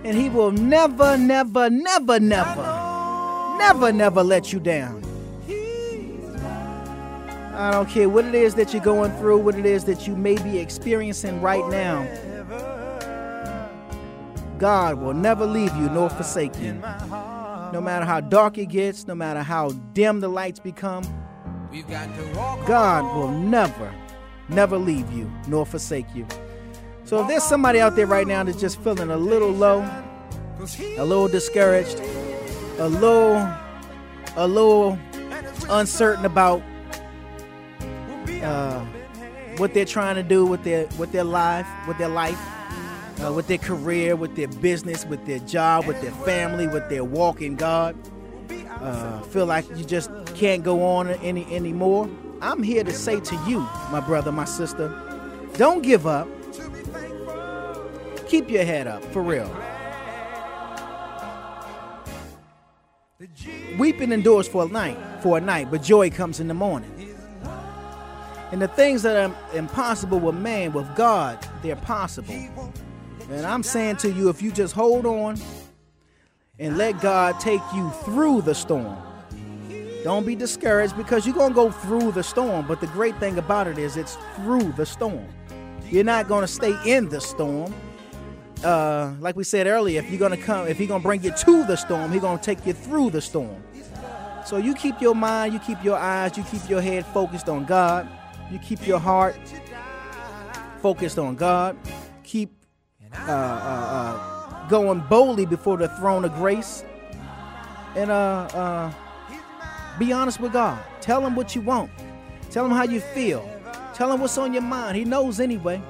And he will never, never, never, never, never, never let you down. I don't care what it is that you're going through, what it is that you may be experiencing right now. God will never leave you nor forsake you. No matter how dark it gets, no matter how dim the lights become, God will never, never leave you nor forsake you. So if there's somebody out there right now that's just feeling a little low, a little discouraged, a little, a little uncertain about uh, what they're trying to do with their with their life, with their life, uh, with their career, with their business, with their job, with their family, with their walk in God. Uh, feel like you just can't go on any anymore. I'm here to say to you, my brother, my sister, don't give up. Keep your head up, for real. Weeping endures for a night, for a night, but joy comes in the morning. And the things that are impossible with man, with God, they're possible. And I'm saying to you, if you just hold on and let God take you through the storm, don't be discouraged because you're going to go through the storm. But the great thing about it is it's through the storm. You're not going to stay in the storm. Uh, like we said earlier, if you're to come, if He's to bring you to the storm, He's to take you through the storm. So you keep your mind, you keep your eyes, you keep your head focused on God. You keep your heart focused on God. Keep uh, uh, uh, going boldly before the throne of grace. And uh, uh, be honest with God. Tell him what you want. Tell him how you feel. Tell him what's on your mind. He knows anyway.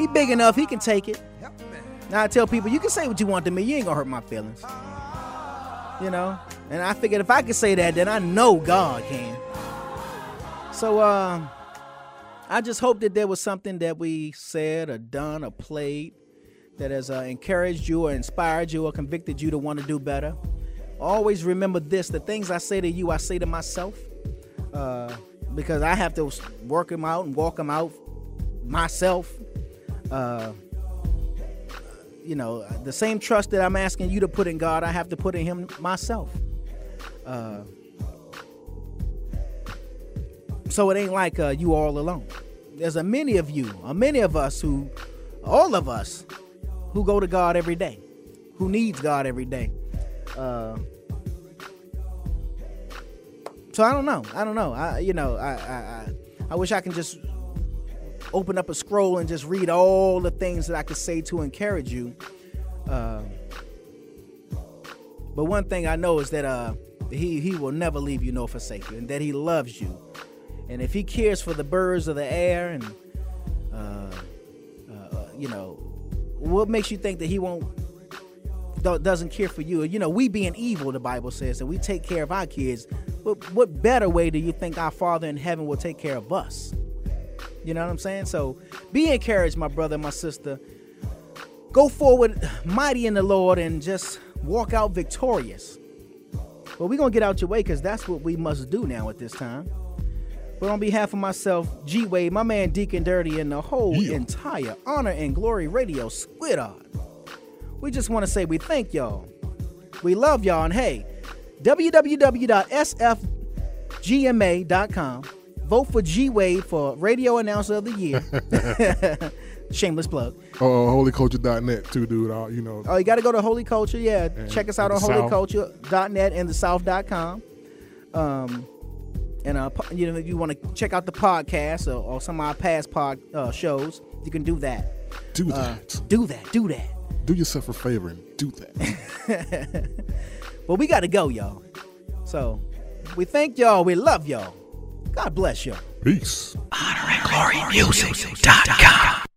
He big enough, he can take it. Now I tell people, you can say what you want to me. You ain't gonna hurt my feelings. You know? And I figured if I could say that, then I know God can. So uh, I just hope that there was something that we said or done or played that has uh, encouraged you or inspired you or convicted you to want to do better. Always remember this the things I say to you, I say to myself uh, because I have to work them out and walk them out myself. Uh, you know, the same trust that I'm asking you to put in God, I have to put in Him myself. Uh, so it ain't like uh, you all alone. There's a many of you, a many of us who, all of us, who go to God every day, who needs God every day. Uh, so I don't know. I don't know. I you know I I I, I wish I can just open up a scroll and just read all the things that I could say to encourage you. Uh, but one thing I know is that uh, he he will never leave you nor forsake you, and that he loves you. And if he cares for the birds of the air, and uh, uh, you know, what makes you think that he won't doesn't care for you? You know, we being evil, the Bible says, and we take care of our kids. But what better way do you think our Father in heaven will take care of us? You know what I'm saying? So be encouraged, my brother, my sister. Go forward, mighty in the Lord, and just walk out victorious. But we're going to get out your way because that's what we must do now at this time. But on behalf of myself, G Wade, my man Deacon Dirty, and the whole yeah. entire Honor and Glory Radio Squidard, we just want to say we thank y'all. We love y'all. And hey, www.sfgma.com. Vote for G Wade for Radio Announcer of the Year. Shameless plug. Oh, uh, holyculture.net too, dude. You know. Oh, you got to go to Holy Culture. Yeah, and check us out on holyculture.net and the south.com. Um, and uh, you know, if you want to check out the podcast or, or, some of our past pod uh, shows, you can do that. Do that. Uh, do that. Do that. Do yourself a favor and do that. well, we got to go, y'all. So we thank y'all. We love y'all. God bless y'all. Peace. Honor and glory music.com.